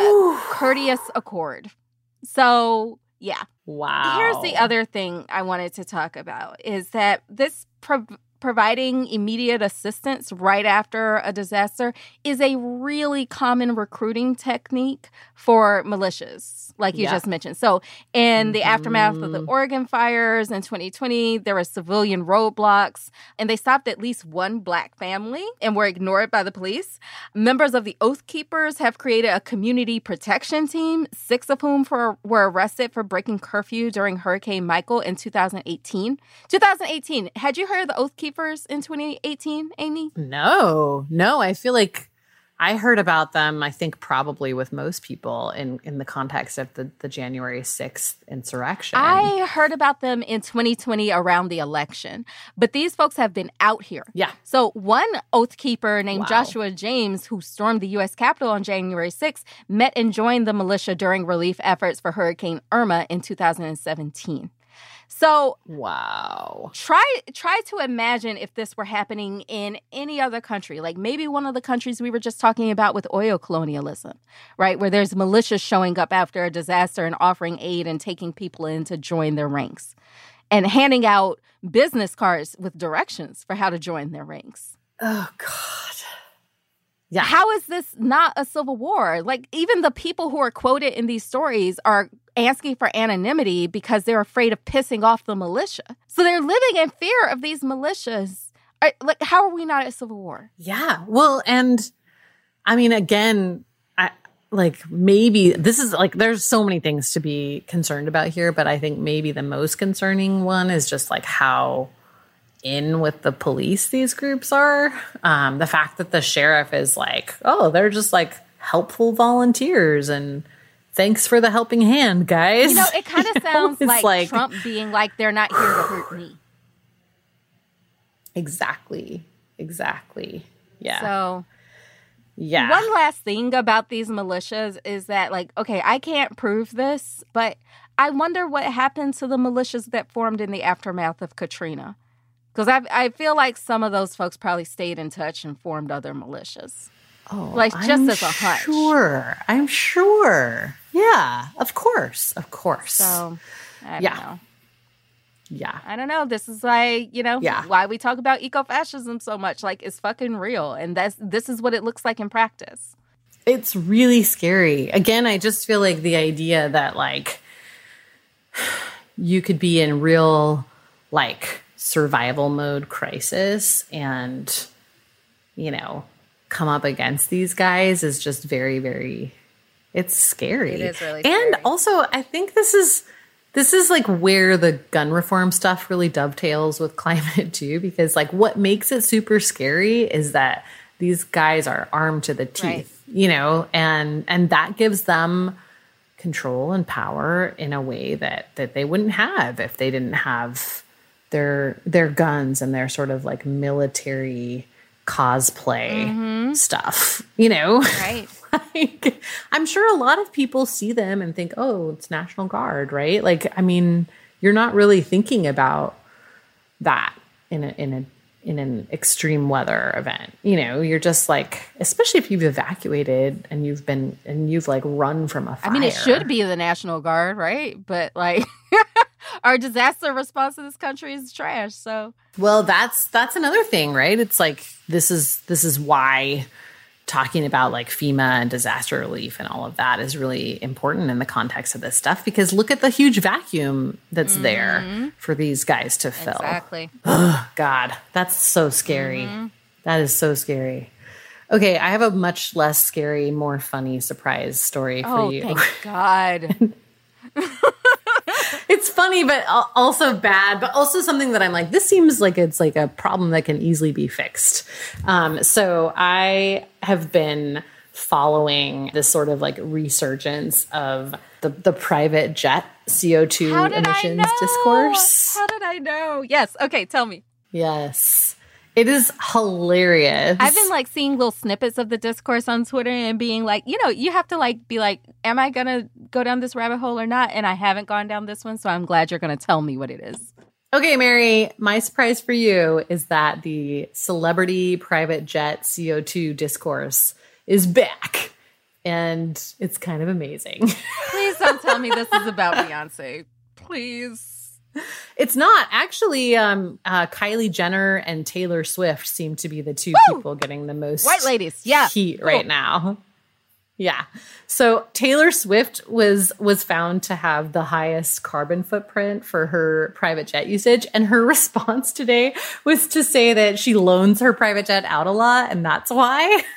Speaker 2: courteous accord. So, yeah.
Speaker 1: Wow.
Speaker 2: Here's the other thing I wanted to talk about is that this pro- providing immediate assistance right after a disaster is a really common recruiting technique for militias, like you
Speaker 1: Yeah.
Speaker 2: just mentioned. So, in the aftermath of the
Speaker 1: Mhm.
Speaker 2: Oregon fires in 2020, there were civilian roadblocks, and they stopped at least one black family and were ignored by the police. Members of the Oath Keepers have created a community protection team, six of whom for, were arrested for breaking curfew during Hurricane Michael in 2018. 2018. Had you heard of the Oath Keepers in 2018, Amy?
Speaker 1: No, no. I feel like I heard about them. I think probably with most people in in the context of the the January sixth insurrection.
Speaker 2: I heard about them in 2020 around the election, but these folks have been out here.
Speaker 1: yeah.
Speaker 2: So, one Oath Keeper named
Speaker 1: Wow.
Speaker 2: Joshua James, who stormed the U.S. Capitol on January 6th, met and joined the militia during relief efforts for Hurricane Irma in 2017. So,
Speaker 1: Wow.
Speaker 2: try try to imagine if this were happening in any other country, like maybe one of the countries we were just talking about with oil colonialism, right? Where there's militias showing up after a disaster and offering aid and taking people in to join their ranks and handing out business cards with directions for how to join their ranks.
Speaker 1: Oh God. Yeah.
Speaker 2: How is this not a civil war? Like, even the people who are quoted in these stories are asking for anonymity because they're afraid of pissing off the militia. So they're living in fear of these militias. Are, like, how are we not at a civil war?
Speaker 1: Yeah. Well, and I mean, again, I like maybe this is like there's so many things to be concerned about here, but I think maybe the most concerning one is just like how in with the police these groups are. Um, the fact that the sheriff is like, oh, they're just like helpful volunteers and thanks for the helping hand, guys.
Speaker 2: You know, it kind of
Speaker 1: You know,
Speaker 2: sounds like,
Speaker 1: like-
Speaker 2: Trump being like, they're not here to hurt me.
Speaker 1: Exactly. Exactly. Yeah.
Speaker 2: So,
Speaker 1: yeah.
Speaker 2: one last thing about these militias is that, like, okay, I can't prove this, but I wonder what happened to the militias that formed in the aftermath of Katrina. Because I, I feel like some of those folks probably stayed in touch and formed other militias.
Speaker 1: Oh,
Speaker 2: Like, just
Speaker 1: I'm
Speaker 2: as a hunch.
Speaker 1: Sure. I'm sure. Yeah, of course. Of course.
Speaker 2: So, I don't
Speaker 1: Yeah.
Speaker 2: know.
Speaker 1: yeah.
Speaker 2: I don't know. This is why, you know,
Speaker 1: Yeah.
Speaker 2: why we talk about ecofascism so much. Like, it's fucking real. And that's this is what it looks like in practice.
Speaker 1: It's really scary. Again, I just feel like the idea that like you could be in real like survival mode crisis and you know, come up against these guys is just very very it's scary.
Speaker 2: It is really
Speaker 1: And also, I think this is this is like where the gun reform stuff really dovetails with climate too because like what makes it super scary is that these guys are armed to the teeth
Speaker 2: Right.
Speaker 1: you know and and that gives them control and power in a way that that they wouldn't have if they didn't have their their guns and their sort of like military cosplay mm-hmm. stuff you know?
Speaker 2: Right.
Speaker 1: like i'm sure a lot of people see them and think oh it's national guard right? Like i mean you're not really thinking about that in a in a in an extreme weather event you know? You're just like especially if you've evacuated and you've been and you've like run from a fire
Speaker 2: I mean, it should be the National Guard, right? But like, our disaster response in this country is trash. So,
Speaker 1: Well, that's that's another thing, right? It's like this is this is why talking about like FEMA and disaster relief and all of that is really important in the context of this stuff because look at the huge vacuum that's there mm-hmm. for these guys to fill.
Speaker 2: exactly.
Speaker 1: Oh, God, that's so scary. Mm-hmm. That is so scary. Okay, I have a much less scary, more funny surprise story for
Speaker 2: Oh,
Speaker 1: you.
Speaker 2: thank God.
Speaker 1: it's funny but also bad but also something that i'm like this seems like it's like a problem that can easily be fixed um, so i have been following this sort of like resurgence of the, the private jet co2
Speaker 2: How did I
Speaker 1: emissions discourse
Speaker 2: How did I know? Yes. Okay. Tell me.
Speaker 1: yes it is hilarious
Speaker 2: I've been like seeing little snippets of the discourse on Twitter and being like, you know, you have to like be like, am I gonna go down this rabbit hole or not? And I haven't gone down this one, so I'm glad you're gonna tell me what it is.
Speaker 1: Okay, Mary, my surprise for you is that the celebrity private jet CO2 discourse is back. And it's kind of amazing.
Speaker 2: Please don't tell me this is about Beyonce. Please.
Speaker 1: It's not. Actually, um, uh, Kylie Jenner and Taylor Swift seem to be the two
Speaker 2: Woo!
Speaker 1: people getting the most
Speaker 2: White ladies. Yeah.
Speaker 1: heat
Speaker 2: Cool.
Speaker 1: right now. Yeah. So Taylor Swift was was found to have the highest carbon footprint for her private jet usage and her response today was to say that she loans her private jet out a lot and that's why.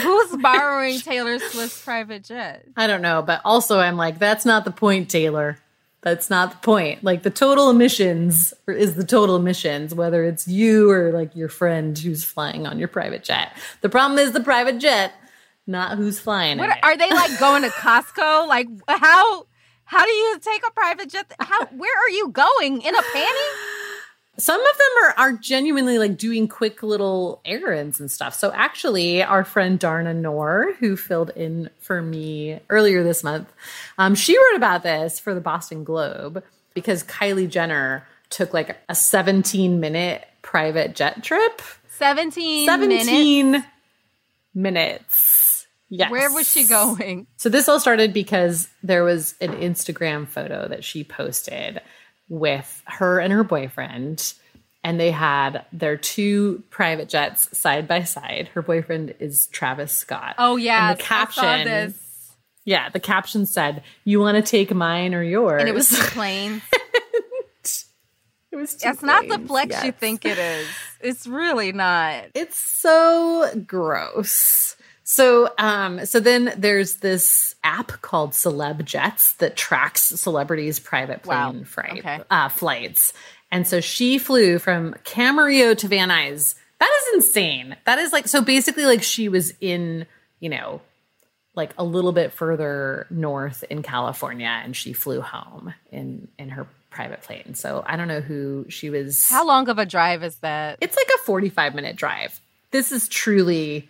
Speaker 2: Who's borrowing Taylor Swift's private jet?
Speaker 1: I don't know, but also I'm like that's not the point, Taylor. That's not the point. Like the total emissions is the total emissions, whether it's you or like your friend who's flying on your private jet. The problem is the private jet, not who's flying.
Speaker 2: What
Speaker 1: in it.
Speaker 2: are they like going to Costco? Like how how do you take a private jet? How where are you going? In a panty?
Speaker 1: Some of them are are genuinely like doing quick little errands and stuff. So actually, our friend Dharna Noor, who filled in for me earlier this month, um, she wrote about this for the Boston Globe because Kylie Jenner took like a 17 minute private jet trip.
Speaker 2: 17, minutes.
Speaker 1: minutes. Yes.
Speaker 2: Where was she going?
Speaker 1: So this all started because there was an Instagram photo that she posted with her and her boyfriend and they had their two private jets side by side. Her boyfriend is Travis Scott.
Speaker 2: Oh yeah,
Speaker 1: the caption. Yeah, the caption said, "You want to take mine or yours?"
Speaker 2: And it was planes.
Speaker 1: it was.
Speaker 2: It's not the flex yes. you think it is. It's really not.
Speaker 1: It's so gross. So, um, so then there's this app called Celeb Jets that tracks celebrities' private plane wow. okay. uh, flights. And so she flew from Camarillo to Van Nuys. That is insane. That is like so basically like she was in, you know, like a little bit further north in California and she flew home in in her private plane. So I don't know who she was
Speaker 2: How long of a drive is that?
Speaker 1: It's like a 45 minute drive. This is truly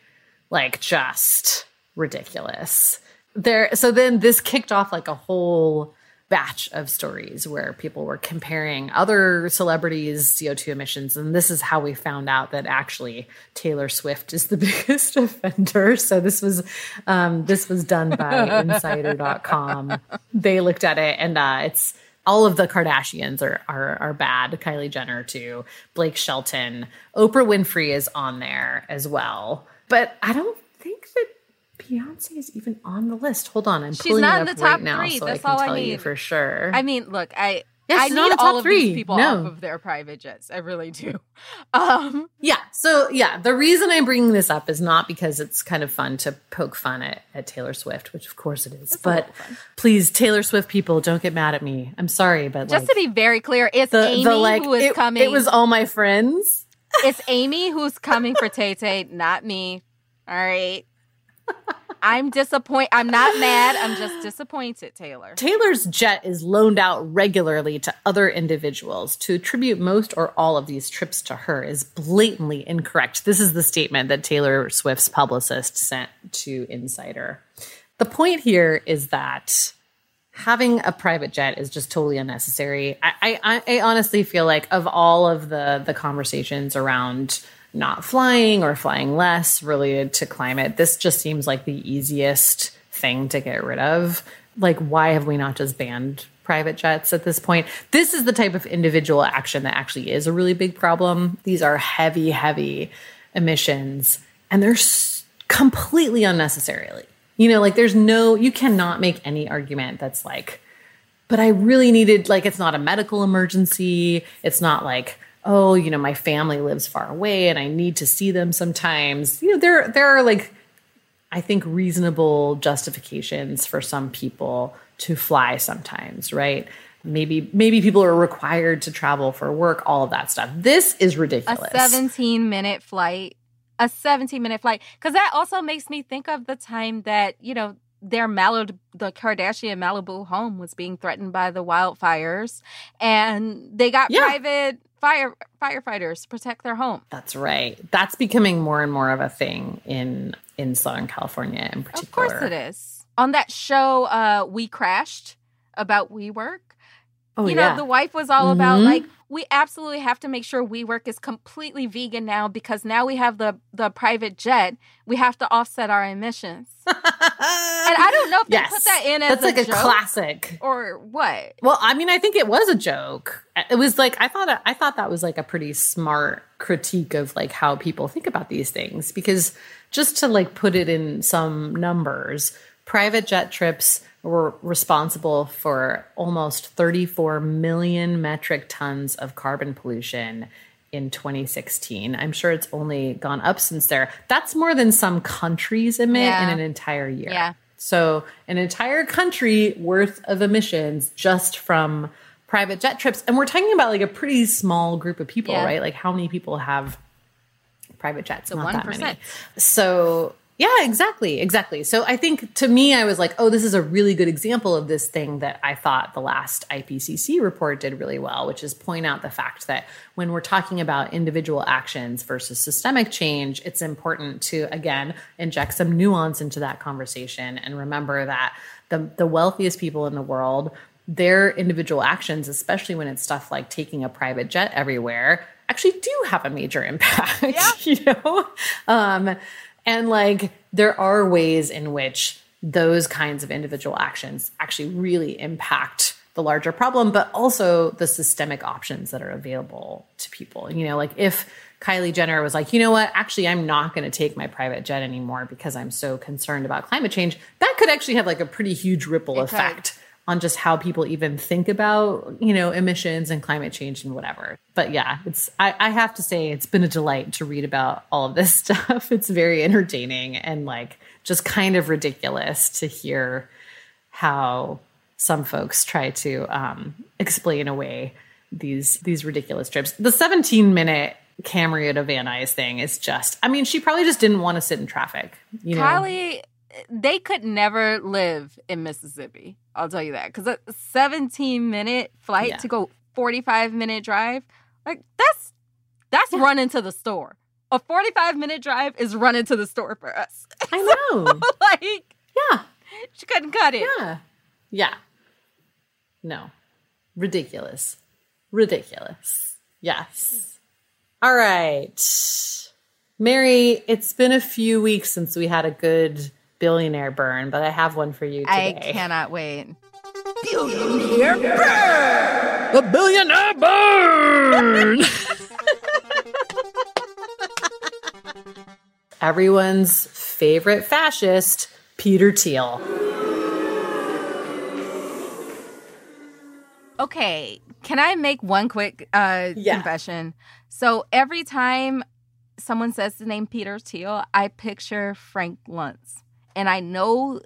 Speaker 1: like just ridiculous. There so then this kicked off like a whole batch of stories where people were comparing other celebrities' CO2 emissions. And this is how we found out that actually Taylor Swift is the biggest offender. So this was um, this was done by insider.com. They looked at it and uh, it's all of the Kardashians are, are are bad. Kylie Jenner too, Blake Shelton, Oprah Winfrey is on there as well. But I don't think that Beyonce is even on the list. Hold on, I'm
Speaker 2: she's pulling not
Speaker 1: it up
Speaker 2: in the top
Speaker 1: right now
Speaker 2: three.
Speaker 1: so
Speaker 2: That's
Speaker 1: I can
Speaker 2: all
Speaker 1: tell
Speaker 2: I need.
Speaker 1: you for sure.
Speaker 2: I mean, look, I
Speaker 1: yeah,
Speaker 2: I need all of
Speaker 1: three.
Speaker 2: these people
Speaker 1: no.
Speaker 2: off of their private jets. I really do. Um,
Speaker 1: yeah. So yeah, the reason I'm bringing this up is not because it's kind of fun to poke fun at, at Taylor Swift, which of course it is. But please, Taylor Swift people, don't get mad at me. I'm sorry, but
Speaker 2: just
Speaker 1: like,
Speaker 2: to be very clear, it's
Speaker 1: the,
Speaker 2: Amy
Speaker 1: the, like,
Speaker 2: who is
Speaker 1: it,
Speaker 2: coming.
Speaker 1: It was all my friends.
Speaker 2: It's Amy who's coming for Tay Tay, not me. All right. I'm disappointed. I'm not mad. I'm just disappointed, Taylor.
Speaker 1: Taylor's jet is loaned out regularly to other individuals. To attribute most or all of these trips to her is blatantly incorrect. This is the statement that Taylor Swift's publicist sent to Insider. The point here is that having a private jet is just totally unnecessary. I, I, I honestly feel like of all of the the conversations around not flying or flying less related to climate, this just seems like the easiest thing to get rid of. Like, why have we not just banned private jets at this point? This is the type of individual action that actually is a really big problem. These are heavy, heavy emissions, and they're completely unnecessarily. You know, like there's no, you cannot make any argument that's like, but I really needed, like, it's not a medical emergency. It's not like, oh, you know, my family lives far away and I need to see them sometimes. You know, there there are like I think reasonable justifications for some people to fly sometimes, right? Maybe maybe people are required to travel for work, all of that stuff. This is ridiculous.
Speaker 2: A 17 minute flight. A 17 minute flight. Because that also makes me think of the time that, you know, their Malibu, the Kardashian Malibu home was being threatened by the wildfires, and they got yeah. private fire firefighters to protect their home.
Speaker 1: That's right. That's becoming more and more of a thing in in Southern California in particular.
Speaker 2: Of course it is. On that show uh We Crashed about WeWork, oh, you know, yeah. the wife was all mm-hmm. about like we absolutely have to make sure WeWork is completely vegan now because now we have the the private jet. We have to offset our emissions. and I don't know if yes. they put that in as
Speaker 1: That's like
Speaker 2: a,
Speaker 1: a classic
Speaker 2: or what.
Speaker 1: Well, I mean, I think it was a joke. It was like I thought I thought that was like a pretty smart critique of like how people think about these things because just to like put it in some numbers, private jet trips were responsible for almost 34 million metric tons of carbon pollution in 2016. I'm sure it's only gone up since there. That's more than some countries emit yeah. in an entire year.
Speaker 2: Yeah.
Speaker 1: So, an entire country worth of emissions just from private jet trips. And we're talking about like a pretty small group of people, yeah. right? Like how many people have private jets?
Speaker 2: Not 1%. that many.
Speaker 1: So, yeah, exactly. Exactly. So I think to me, I was like, oh, this is a really good example of this thing that I thought the last IPCC report did really well, which is point out the fact that when we're talking about individual actions versus systemic change, it's important to, again, inject some nuance into that conversation and remember that the, the wealthiest people in the world, their individual actions, especially when it's stuff like taking a private jet everywhere, actually do have a major impact. Yeah. you know? Um, and like there are ways in which those kinds of individual actions actually really impact the larger problem, but also the systemic options that are available to people. You know, like if Kylie Jenner was like, you know what, actually, I'm not going to take my private jet anymore because I'm so concerned about climate change, that could actually have like a pretty huge ripple
Speaker 2: It
Speaker 1: effect
Speaker 2: could.
Speaker 1: On just how people even think about, you know, emissions and climate change and whatever. But yeah, it's, I, I have to say, it's been a delight to read about all of this stuff. It's very entertaining and like just kind of ridiculous to hear how some folks try to um, explain away these these ridiculous trips. The 17 minute Camry to Van Nuys thing is just. I mean, she probably just didn't want to sit in traffic. You know,
Speaker 2: Kylie, they could never live in Mississippi. I'll tell you that because a 17 minute flight
Speaker 1: Yeah.
Speaker 2: to go 45 minute drive, like that's that's running to the store. A 45 minute drive is running to the store for us.
Speaker 1: I know.
Speaker 2: like
Speaker 1: yeah,
Speaker 2: she couldn't cut it.
Speaker 1: yeah, yeah. No, ridiculous, ridiculous. Yes. All right, Mary. It's been a few weeks since we had a good billionaire burn, but I have one for you today.
Speaker 2: I cannot wait.
Speaker 1: A billionaire burn. Everyone's favorite fascist, Peter Thiel.
Speaker 2: Okay, can I make one quick uh,
Speaker 1: Yeah.
Speaker 2: confession? So every time someone says the name Peter Thiel, I picture Frank Luntz, and I know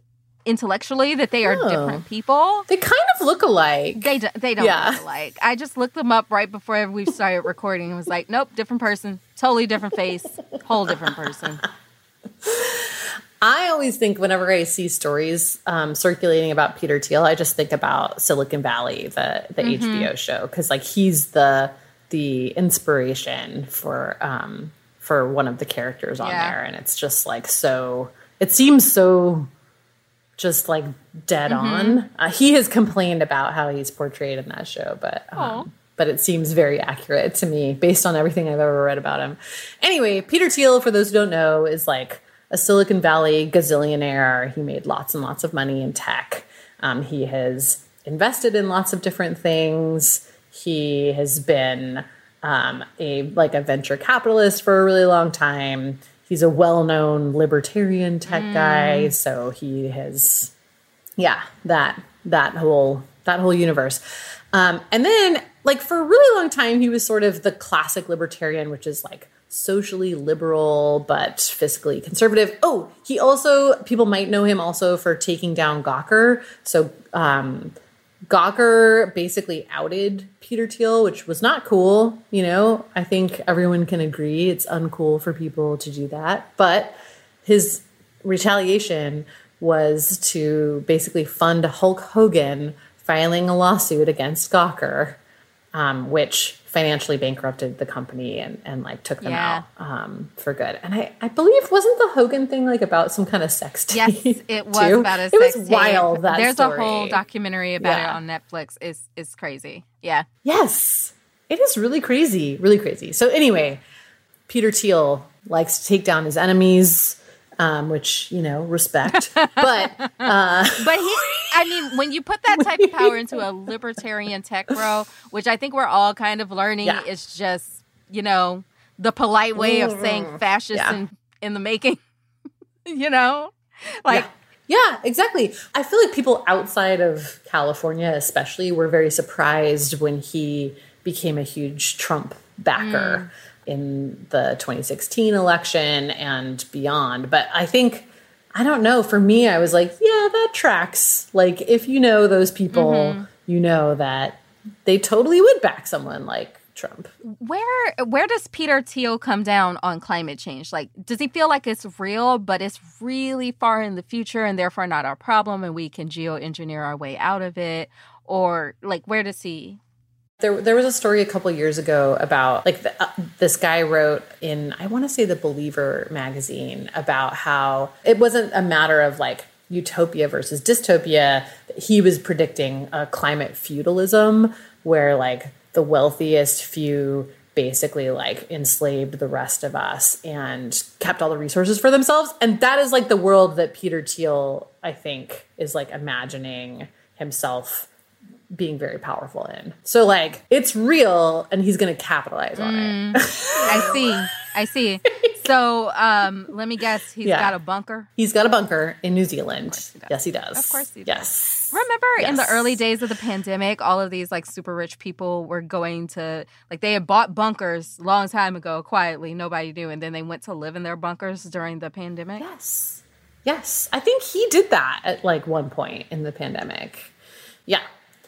Speaker 2: intellectually that they are
Speaker 1: Oh.
Speaker 2: different people.
Speaker 1: They kind of look alike.
Speaker 2: They do, they don't
Speaker 1: Yeah.
Speaker 2: look alike. I just looked them up right before we started recording and was like, nope, different person, totally different face, whole different person.
Speaker 1: I always think whenever I see stories um, circulating about Peter Thiel, I just think about Silicon Valley, the the HBO show, because like he's the the inspiration for um, for one of the characters on
Speaker 2: Yeah.
Speaker 1: there, and it's just like so. It seems so just like dead on. Uh, he has complained about how he's portrayed in that show, but um, but it seems very accurate to me based on everything I've ever read about him. Anyway, Peter Thiel, for those who don't know, is like a Silicon Valley gazillionaire. He made lots and lots of money in tech. Um, he has invested in lots of different things. He has been um, a like a venture capitalist for a really long time. He's a well-known libertarian tech guy, so he has yeah that that whole that whole universe. Um, and then like for a really long time he was sort of the classic libertarian which is like socially liberal but fiscally conservative. Oh he also people might know him also for taking down gawker. So um, Gawker basically outed Peter Thiel, which was not cool. You know, I think everyone can agree it's uncool for people to do that. But his retaliation was to basically fund Hulk Hogan filing a lawsuit against Gawker, um, which financially bankrupted the company and, and like took them
Speaker 2: Yeah.
Speaker 1: out um, for good. And I, I believe wasn't the Hogan thing like about some kind of sex tape?
Speaker 2: Yes, it was
Speaker 1: too?
Speaker 2: about a
Speaker 1: It
Speaker 2: sex
Speaker 1: was
Speaker 2: tape.
Speaker 1: wild. That
Speaker 2: There's
Speaker 1: story.
Speaker 2: a whole documentary about
Speaker 1: Yeah.
Speaker 2: it on Netflix. It's it's crazy. Yeah.
Speaker 1: Yes, it is really crazy, really crazy. So anyway, Peter Thiel likes to take down his enemies, um, which you know respect. but uh,
Speaker 2: But he, I mean, when you put that type of power into a libertarian tech bro, which I think we're all kind of learning,
Speaker 1: Yeah.
Speaker 2: is just you know the polite way of mm. saying fascist
Speaker 1: Yeah.
Speaker 2: in, in the making. you know, like
Speaker 1: yeah. yeah, exactly. I feel like people outside of California, especially, were very surprised when he became a huge Trump backer mm. in the 2016 election and beyond. But I think. I don't know. For me, I was like, yeah, that tracks. Like, if you know those people, mm-hmm. you know that they totally would back someone like Trump.
Speaker 2: where where does Peter Thiel come down on climate change? Like, does he feel like it's real, but it's really far in the future and therefore not our problem, and we can geoengineer our way out of it? Or like, where does he?
Speaker 1: There, there was a story a couple years ago about like the, uh, this guy wrote in I want to say the Believer magazine about how it wasn't a matter of like utopia versus dystopia. He was predicting a climate feudalism where like the wealthiest few basically like enslaved the rest of us and kept all the resources for themselves. And that is like the world that Peter Thiel, I think, is like imagining himself being very powerful in. So like it's real and he's going to capitalize on
Speaker 2: Mm.
Speaker 1: it.
Speaker 2: I see. I see. So um, let me guess. He's
Speaker 1: Yeah.
Speaker 2: got a bunker.
Speaker 1: he's got a bunker in New Zealand.
Speaker 2: he.
Speaker 1: Yes, he does.
Speaker 2: Of course he does.
Speaker 1: Yes.
Speaker 2: Remember in the early days of the pandemic, all of these like super rich people were going to like they had bought bunkers long time ago quietly, nobody knew, and then they went to live in their bunkers during the pandemic.
Speaker 1: Yes. Yes. I think he did that at like one point in the pandemic. Yeah.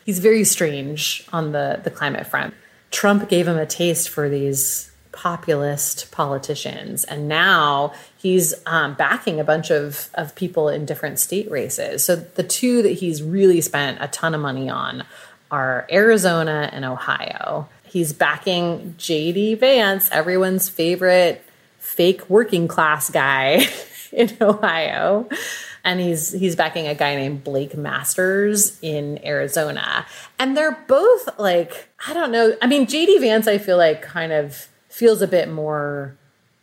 Speaker 1: He's very strange on the, the climate front. Trump gave him a taste for these populist politicians, and now he's um, backing a bunch of, of people in different state races. So the two that he's really spent a ton of money on are Arizona and Ohio. He's backing JD Vance, everyone's favorite fake working class guy in Ohio. And he's he's backing a guy named Blake Masters in Arizona. And they're both like, I don't know. I mean, JD Vance, I feel like kind of feels a bit more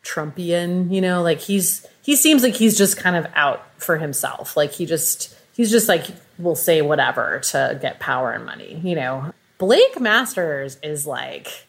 Speaker 1: Trumpian, you know, like he's he seems like he's just kind of out for himself. Like he just he's just like will say whatever to get power and money, you know. Blake Masters is like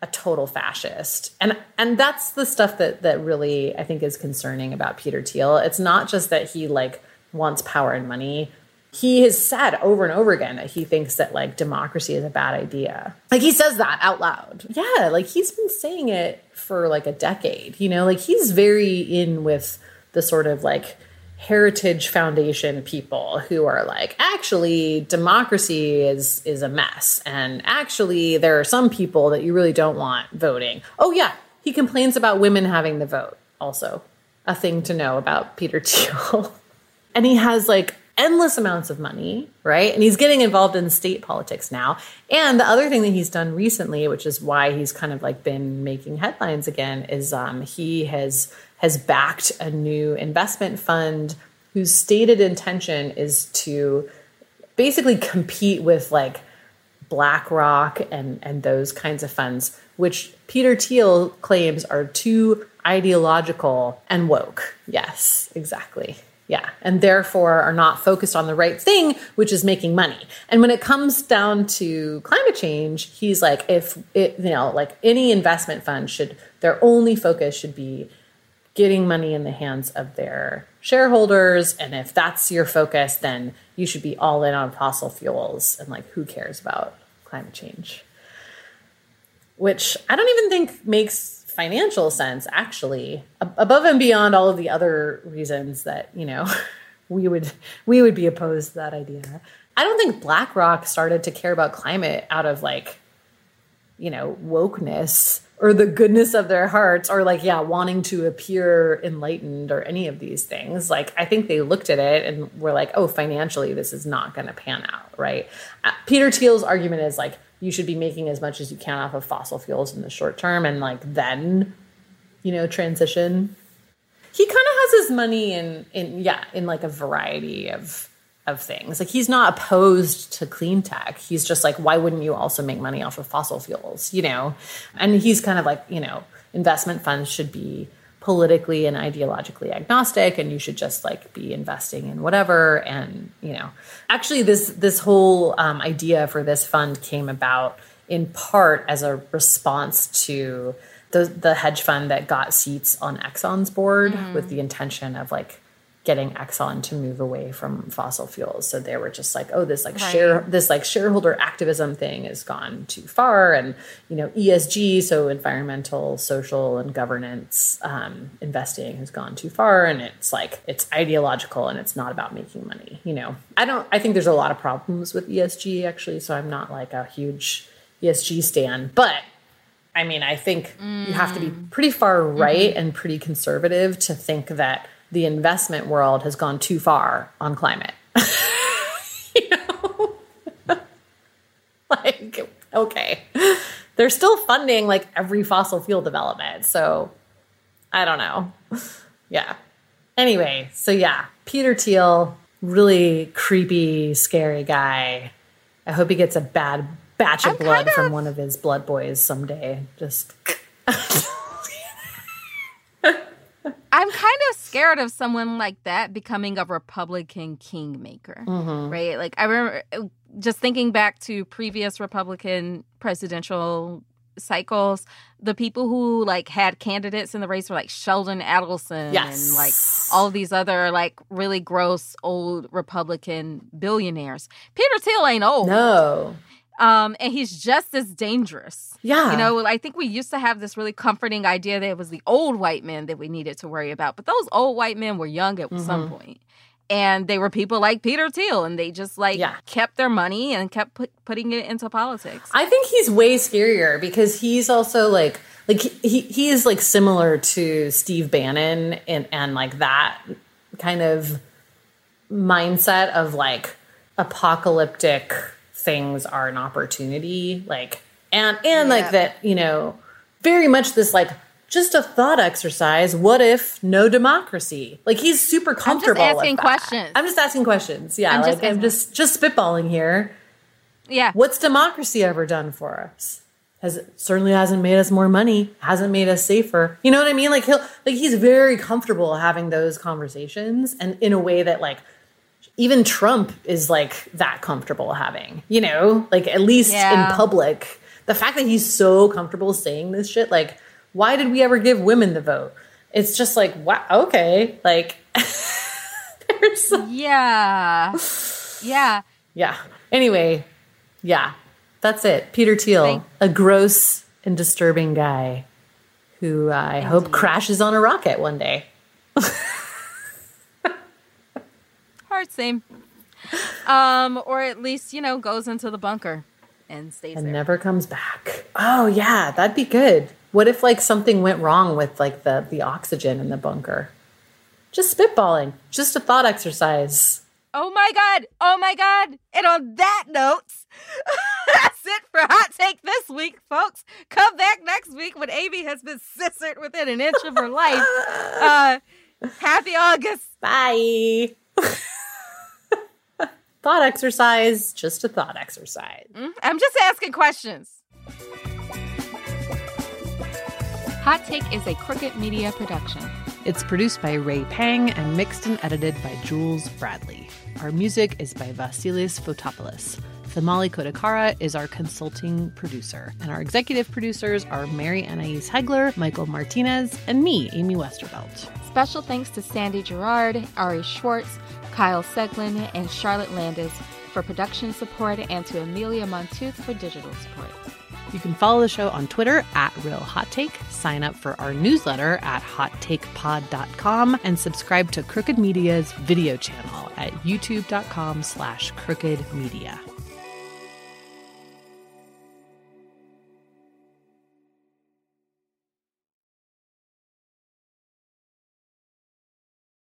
Speaker 1: a total fascist. And and that's the stuff that that really I think is concerning about Peter Thiel. It's not just that he like wants power and money. He has said over and over again that he thinks that like democracy is a bad idea. Like he says that out loud. Yeah, like he's been saying it for like a decade, you know? Like he's very in with the sort of like heritage foundation people who are like actually democracy is is a mess. And actually there are some people that you really don't want voting. Oh yeah he complains about women having the vote. Also a thing to know about peter thiel. And he has like endless amounts of money right? And he's getting involved in state politics now. And the other thing that he's done recently which is why he's kind of like been making headlines again is um, he has has backed a new investment fund whose stated intention is to basically compete with like BlackRock and and those kinds of funds, which Peter Thiel claims are too ideological and woke. Yes, exactly. Yeah, and therefore are not focused on the right thing, which is making money. And when it comes down to climate change, he's like, if it, you know, like any investment fund should, their only focus should be getting money in the hands of their shareholders. And if that's your focus, then you should be all in on fossil fuels. And like, who cares about climate change? Which I don't even think makes financial sense, actually, above and beyond all of the other reasons that, you know, we would we would be opposed to that idea. I don't think BlackRock started to care about climate out of like you know, wokeness or the goodness of their hearts or like, yeah, wanting to appear enlightened or any of these things. Like, I think they looked at it and were like, oh, financially, this is not going to pan out, right? Uh, Peter Thiel's argument is like, you should be making as much as you can off of fossil fuels in the short term and like then, you know, transition. He kind of has his money in, in, yeah, in like a variety of, of things. Like he's not opposed to clean tech. He's just like, why wouldn't you also make money off of fossil fuels? You know? And he's kind of like, you know, investment funds should be politically and ideologically agnostic and you should just like be investing in whatever and you know actually this this whole um, idea for this fund came about in part as a response to the the hedge fund that got seats on Exxon's board with the intention of like getting Exxon to move away from fossil fuels. So they were just like, oh, this like share this like shareholder activism thing has gone too far, and you know ESG, so environmental, social, and governance um, investing has gone too far, and it's like it's ideological and it's not about making money. You know, I don't. I think there's a lot of problems with ESG actually, so I'm not like a huge ESG stan, but I mean, I think you have to be pretty far right and pretty conservative to think that the investment world has gone too far on climate. you know? like, okay. They're still funding like every fossil fuel development. So I don't know. Yeah. Anyway, so yeah, Peter Thiel, really creepy, scary guy. I hope he gets a bad batch of
Speaker 2: I'm
Speaker 1: blood
Speaker 2: kind
Speaker 1: from one of his blood boys someday. Just
Speaker 2: I'm kind of scared of someone like that becoming a Republican kingmaker,
Speaker 1: Mm-hmm.
Speaker 2: right? Like I remember just thinking back to previous Republican presidential cycles, the people who like had candidates in the race were like Sheldon Adelson
Speaker 1: Yes.
Speaker 2: and like all these other like really gross old Republican billionaires. Peter Thiel ain't old.
Speaker 1: No.
Speaker 2: Um, and he's just as dangerous.
Speaker 1: Yeah.
Speaker 2: You know, I think we used to have this really comforting idea that it was the old white men that we needed to worry about. But those old white men were young at some point. And they were people like Peter Thiel, and they just like
Speaker 1: Yeah.
Speaker 2: kept their money and kept put, putting it into politics.
Speaker 1: I think he's way scarier because he's also like like he he is like similar to Steve Bannon and and like that kind of mindset of like apocalyptic things are an opportunity like and and
Speaker 2: Yeah.
Speaker 1: like that you know very much this like just a thought exercise what if no democracy like he's super comfortable with
Speaker 2: asking
Speaker 1: that.
Speaker 2: questions.
Speaker 1: i'm just asking questions yeah
Speaker 2: I'm
Speaker 1: like
Speaker 2: just
Speaker 1: i'm just just spitballing here
Speaker 2: yeah.
Speaker 1: What's democracy ever done for us? Has certainly hasn't made us more money, hasn't made us safer. You know what I mean? Like he'll like he's very comfortable having those conversations and in a way that like even Trump is like that comfortable having, you know, like at least
Speaker 2: Yeah.
Speaker 1: in public. The fact that he's so comfortable saying this shit, like, why did we ever give women the vote? It's just like, wow, okay. Like there's
Speaker 2: Yeah. Yeah.
Speaker 1: yeah. Anyway, yeah, that's it. Peter Thiel,
Speaker 2: Thank-
Speaker 1: a gross and disturbing guy who I hope crashes on a rocket one day.
Speaker 2: Same. Um, or at least, you know, goes into the bunker and stays
Speaker 1: and
Speaker 2: there.
Speaker 1: never comes back. Oh yeah, that'd be good. What if like something went wrong with like the the oxygen in the bunker? Just spitballing, just a thought exercise.
Speaker 2: Oh my god! Oh my god! And on that note, that's it for Hot Take this week, folks. Come back next week when Amy has been scissored within an inch of her life. Uh, happy August.
Speaker 1: Bye. thought exercise, just a thought exercise. Mm-hmm.
Speaker 2: I'm just asking questions. Hot Take is a Crooked Media production.
Speaker 4: It's produced by Ray Pang and mixed and edited by Jules Bradley. Our music is by Vasilis Fotopoulos. Famali Kodakara is our consulting producer, and our executive producers are Mary Annaïse Heglar, Michael Martinez, and me, Amy Westervelt.
Speaker 2: Special thanks to Sandy Gerard, Ari Schwartz, Kyle Seglin, and Charlotte Landis for production support, and to Amelia Montooth for digital support.
Speaker 4: You can follow the show on Twitter at Real Hot Take, sign up for our newsletter at hottakepod.com, and subscribe to Crooked Media's video channel at youtube.com slash crooked media.